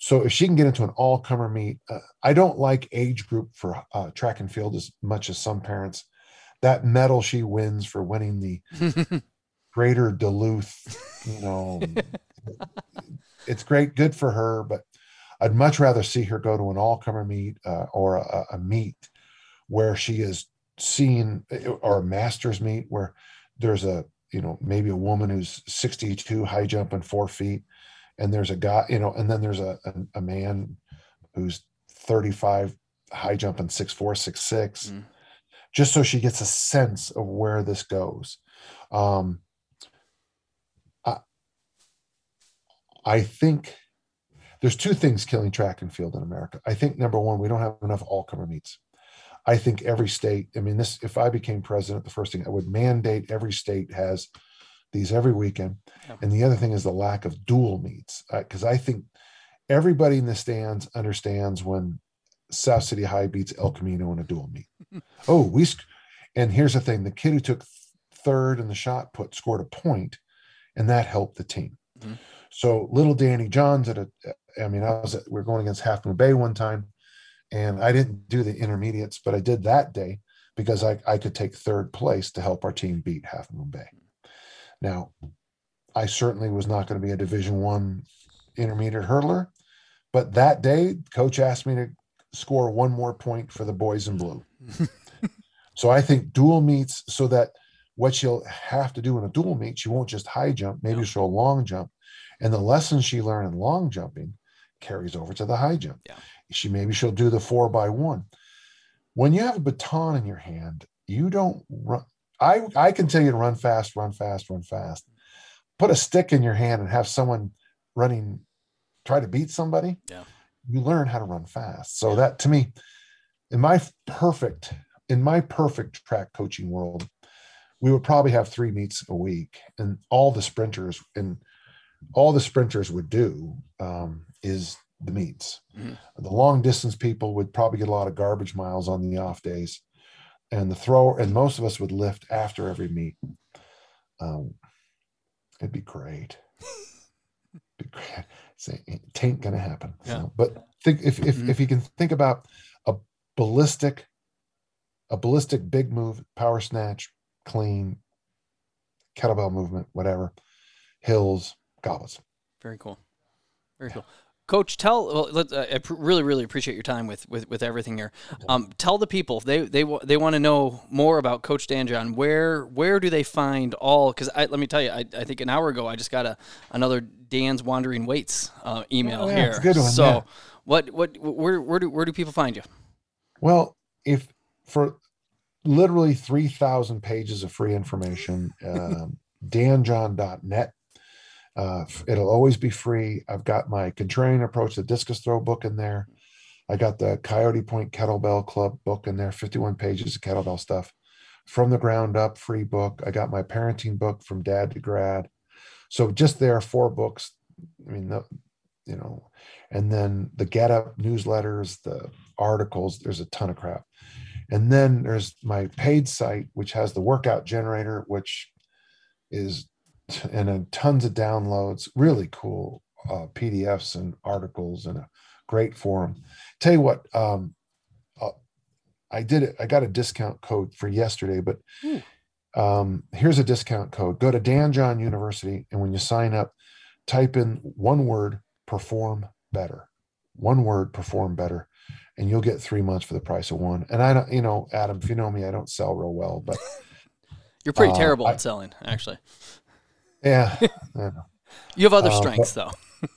So if she can get into an all-comer meet, uh, I don't like age group for uh, track and field as much as some parents. That medal she wins for winning the Greater Duluth, you know, it's great, good for her. But I'd much rather see her go to an all-comer meet uh, or a, a meet where she is seen, or a masters meet where there's a, you know, maybe a woman who's 62 high jumping four feet, and there's a guy, you know, and then there's a a, a man who's 35 high jumping six four, six six, Mm. just so she gets a sense of where this goes. Um, I, I think there's two things killing track and field in America. I think number one, we don't have enough all comer meets. I think every state, I mean, this, if I became president, the first thing I would mandate every state has these every weekend. Yeah. And the other thing is the lack of dual meets. Because I think everybody in the stands understands when South City High beats El Camino in a dual meet. oh, we, sc- and here's the thing the kid who took third in the shot put scored a point, and that helped the team. Mhm. So little Danny Johns at a, I mean, I was at, we are going against Half Moon Bay one time, and I didn't do the intermediates, but I did that day because I, I could take third place to help our team beat Half Moon Bay. Now, I certainly was not going to be a Division One intermediate hurdler, but that day, coach asked me to score one more point for the boys in blue. So I think dual meets so that what she'll have to do in a dual meet, she won't just high jump, maybe Yeah. she'll long jump. And the lessons she learned in long jumping carries over to the high jump. Yeah. She maybe she'll do the four by one. When you have a baton in your hand, you don't run. I, I can tell you to run fast, run fast, run fast. put a stick in your hand and have someone running, try to beat somebody, Yeah. you learn how to run fast. So that to me, in my perfect, in my perfect track coaching world, we would probably have three meets a week, and all the sprinters and all the sprinters would do um, is the meets. Mhm. The long distance people would probably get a lot of garbage miles on the off days, and the thrower and most of us would lift after every meet. Um, it'd be great. Be great. Say, it ain't gonna happen. Yeah. So, but think if if, Mhm. if you can think about a ballistic, a ballistic big move, power snatch, clean, kettlebell movement, whatever, hills, goblets. Very cool. Very cool. Coach, tell. Well, let, uh, I pr- really, really appreciate your time with, with, with everything here. Um, tell the people if they they they want to know more about Coach Dan John. Where where do they find all? Because let me tell you, I, I think an hour ago I just got a another Dan's Wandering Weights uh, email Oh, yeah, here. good one, So, yeah. what what where where do where do people find you? Well, if for literally 3,000 pages of free information, um, danjohn.net. Uh, it'll always be free. I've got my contrarian approach, the discus throw book in there. I got the Coyote Point Kettlebell Club book in there, 51 pages of kettlebell stuff from the ground up, free book. I got my parenting book from dad to grad. So just there four books. I mean, the, you know, and then the Get Up newsletters, the articles, there's a ton of crap. And then there's my paid site, which has the workout generator, which is and then tons of downloads, really cool uh, PDFs and articles and a great forum. Tell you what, um, uh, I did it. I got a discount code for yesterday, but Ooh. um, here's a discount code. Go to Dan John University, and when you sign up, type in one word: perform better. One word: perform better, and you'll get three months for the price of one. And I don't, you know, Adam, if you know me, I don't sell real well, but You're pretty Uh, terrible I- at selling, actually. Yeah, You have other uh, strengths, though.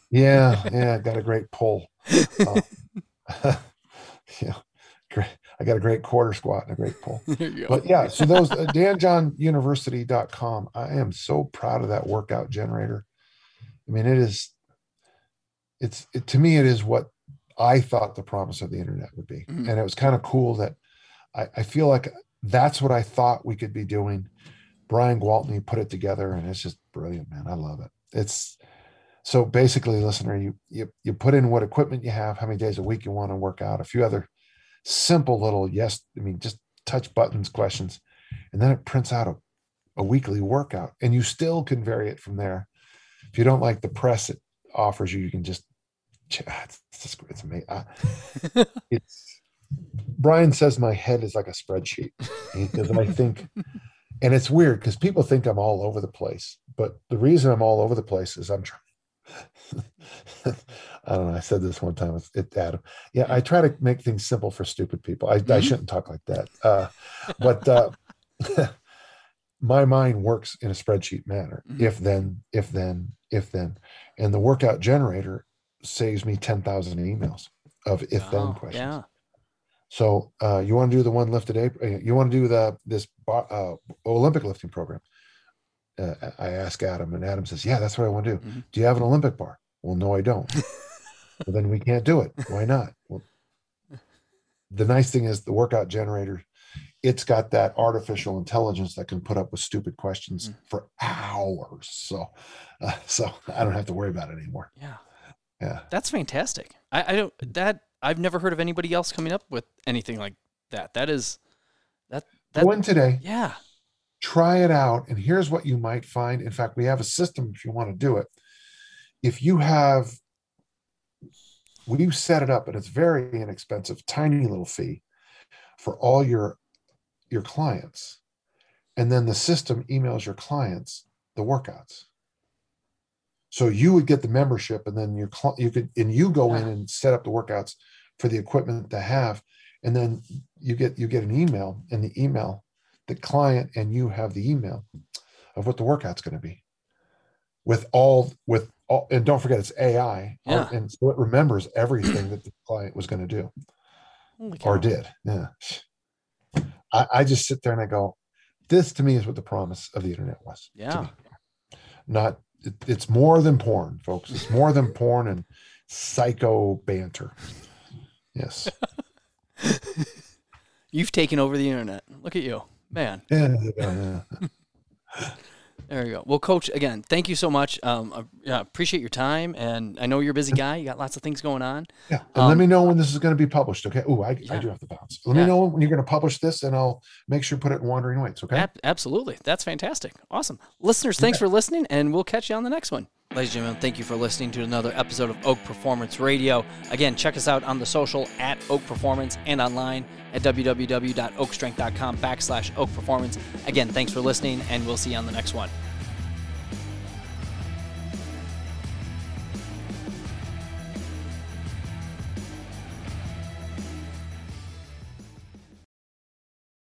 yeah, yeah, I got a great pull. Uh, yeah, great. I got a great quarter squat and a great pull. There you go. But yeah, so those uh, danjohnuniversity.com. I am so proud of that workout generator. I mean, it is. It's it, to me, it is what I thought the promise of the internet would be, Mhm. and it was kind of cool that I, I feel like that's what I thought we could be doing. Brian Gwaltney put it together, and it's just brilliant, man. I love it. It's so basically, listener, you you you put in what equipment you have, how many days a week you want to work out, a few other simple little yes, I mean just touch buttons questions, and then it prints out a, a weekly workout, and you still can vary it from there. If you don't like the press it offers you, you can just ah, it's just it's amazing. It's Brian says my head is like a spreadsheet because I think, and it's weird because people think I'm all over the place, but the reason I'm all over the place is I'm trying. I don't know. I said this one time with it, Adam. Yeah, I try to make things simple for stupid people. I, I Mhm. shouldn't talk like that. Uh, but uh, my mind works in a spreadsheet manner. Mhm. If then, if then, if then, and the workout generator saves me ten thousand emails of if then questions. Yeah. So uh, you want to do the one lifted April? You want to do the this bar, uh, Olympic lifting program? Uh, I ask Adam, and Adam says, "Yeah, that's what I want to do." Mhm. Do you have an Olympic bar? Well, no, I don't. well, then we can't do it. Why not? Well, the nice thing is the workout generator. It's got that artificial intelligence that can put up with stupid questions Mm. for hours. So, uh, so I don't have to worry about it anymore. Yeah. Yeah. That's fantastic. I, I don't that I've never heard of anybody else coming up with anything like that. That is that that Go in today. yeah. try it out and here's what you might find in fact we have a system if you want to do it if you have we set it up and it's very inexpensive tiny little fee for all your your clients and then the system emails your clients the workouts so you would get the membership and then your cli- you could and you go in and set up the workouts for the equipment to have and then you get you get an email and the email the client and you have the email of what the workout's going to be. With all with all and don't forget it's ai Yeah. and so it remembers everything that the client was going to do oh Holy or did yeah. I, I just sit there and i go this to me is what the promise of the internet was Yeah. not it, it's more than porn, folks. It's more than porn and psycho banter. Yes. You've taken over the internet. Look at you, man. Yeah, yeah, yeah. There you go. Well, Coach, again, thank you so much. Um, I yeah, appreciate your time, and I know you're a busy guy. You got lots of things going on. Yeah. And Um, let me know when this is going to be published. Okay. Oh, I, I do have to bounce. Let Yeah. me know when you're going to publish this, and I'll make sure to put it in Wandering Weights. Okay. Ab- absolutely. That's fantastic. Awesome. Listeners, thanks for listening, and we'll catch you on the next one. Ladies and gentlemen, thank you for listening to another episode of Oak Performance Radio. Again, check us out on the social at Oak Performance and online at www.oakstrength.com backslash Oak Performance. Again, thanks for listening, and we'll see you on the next one.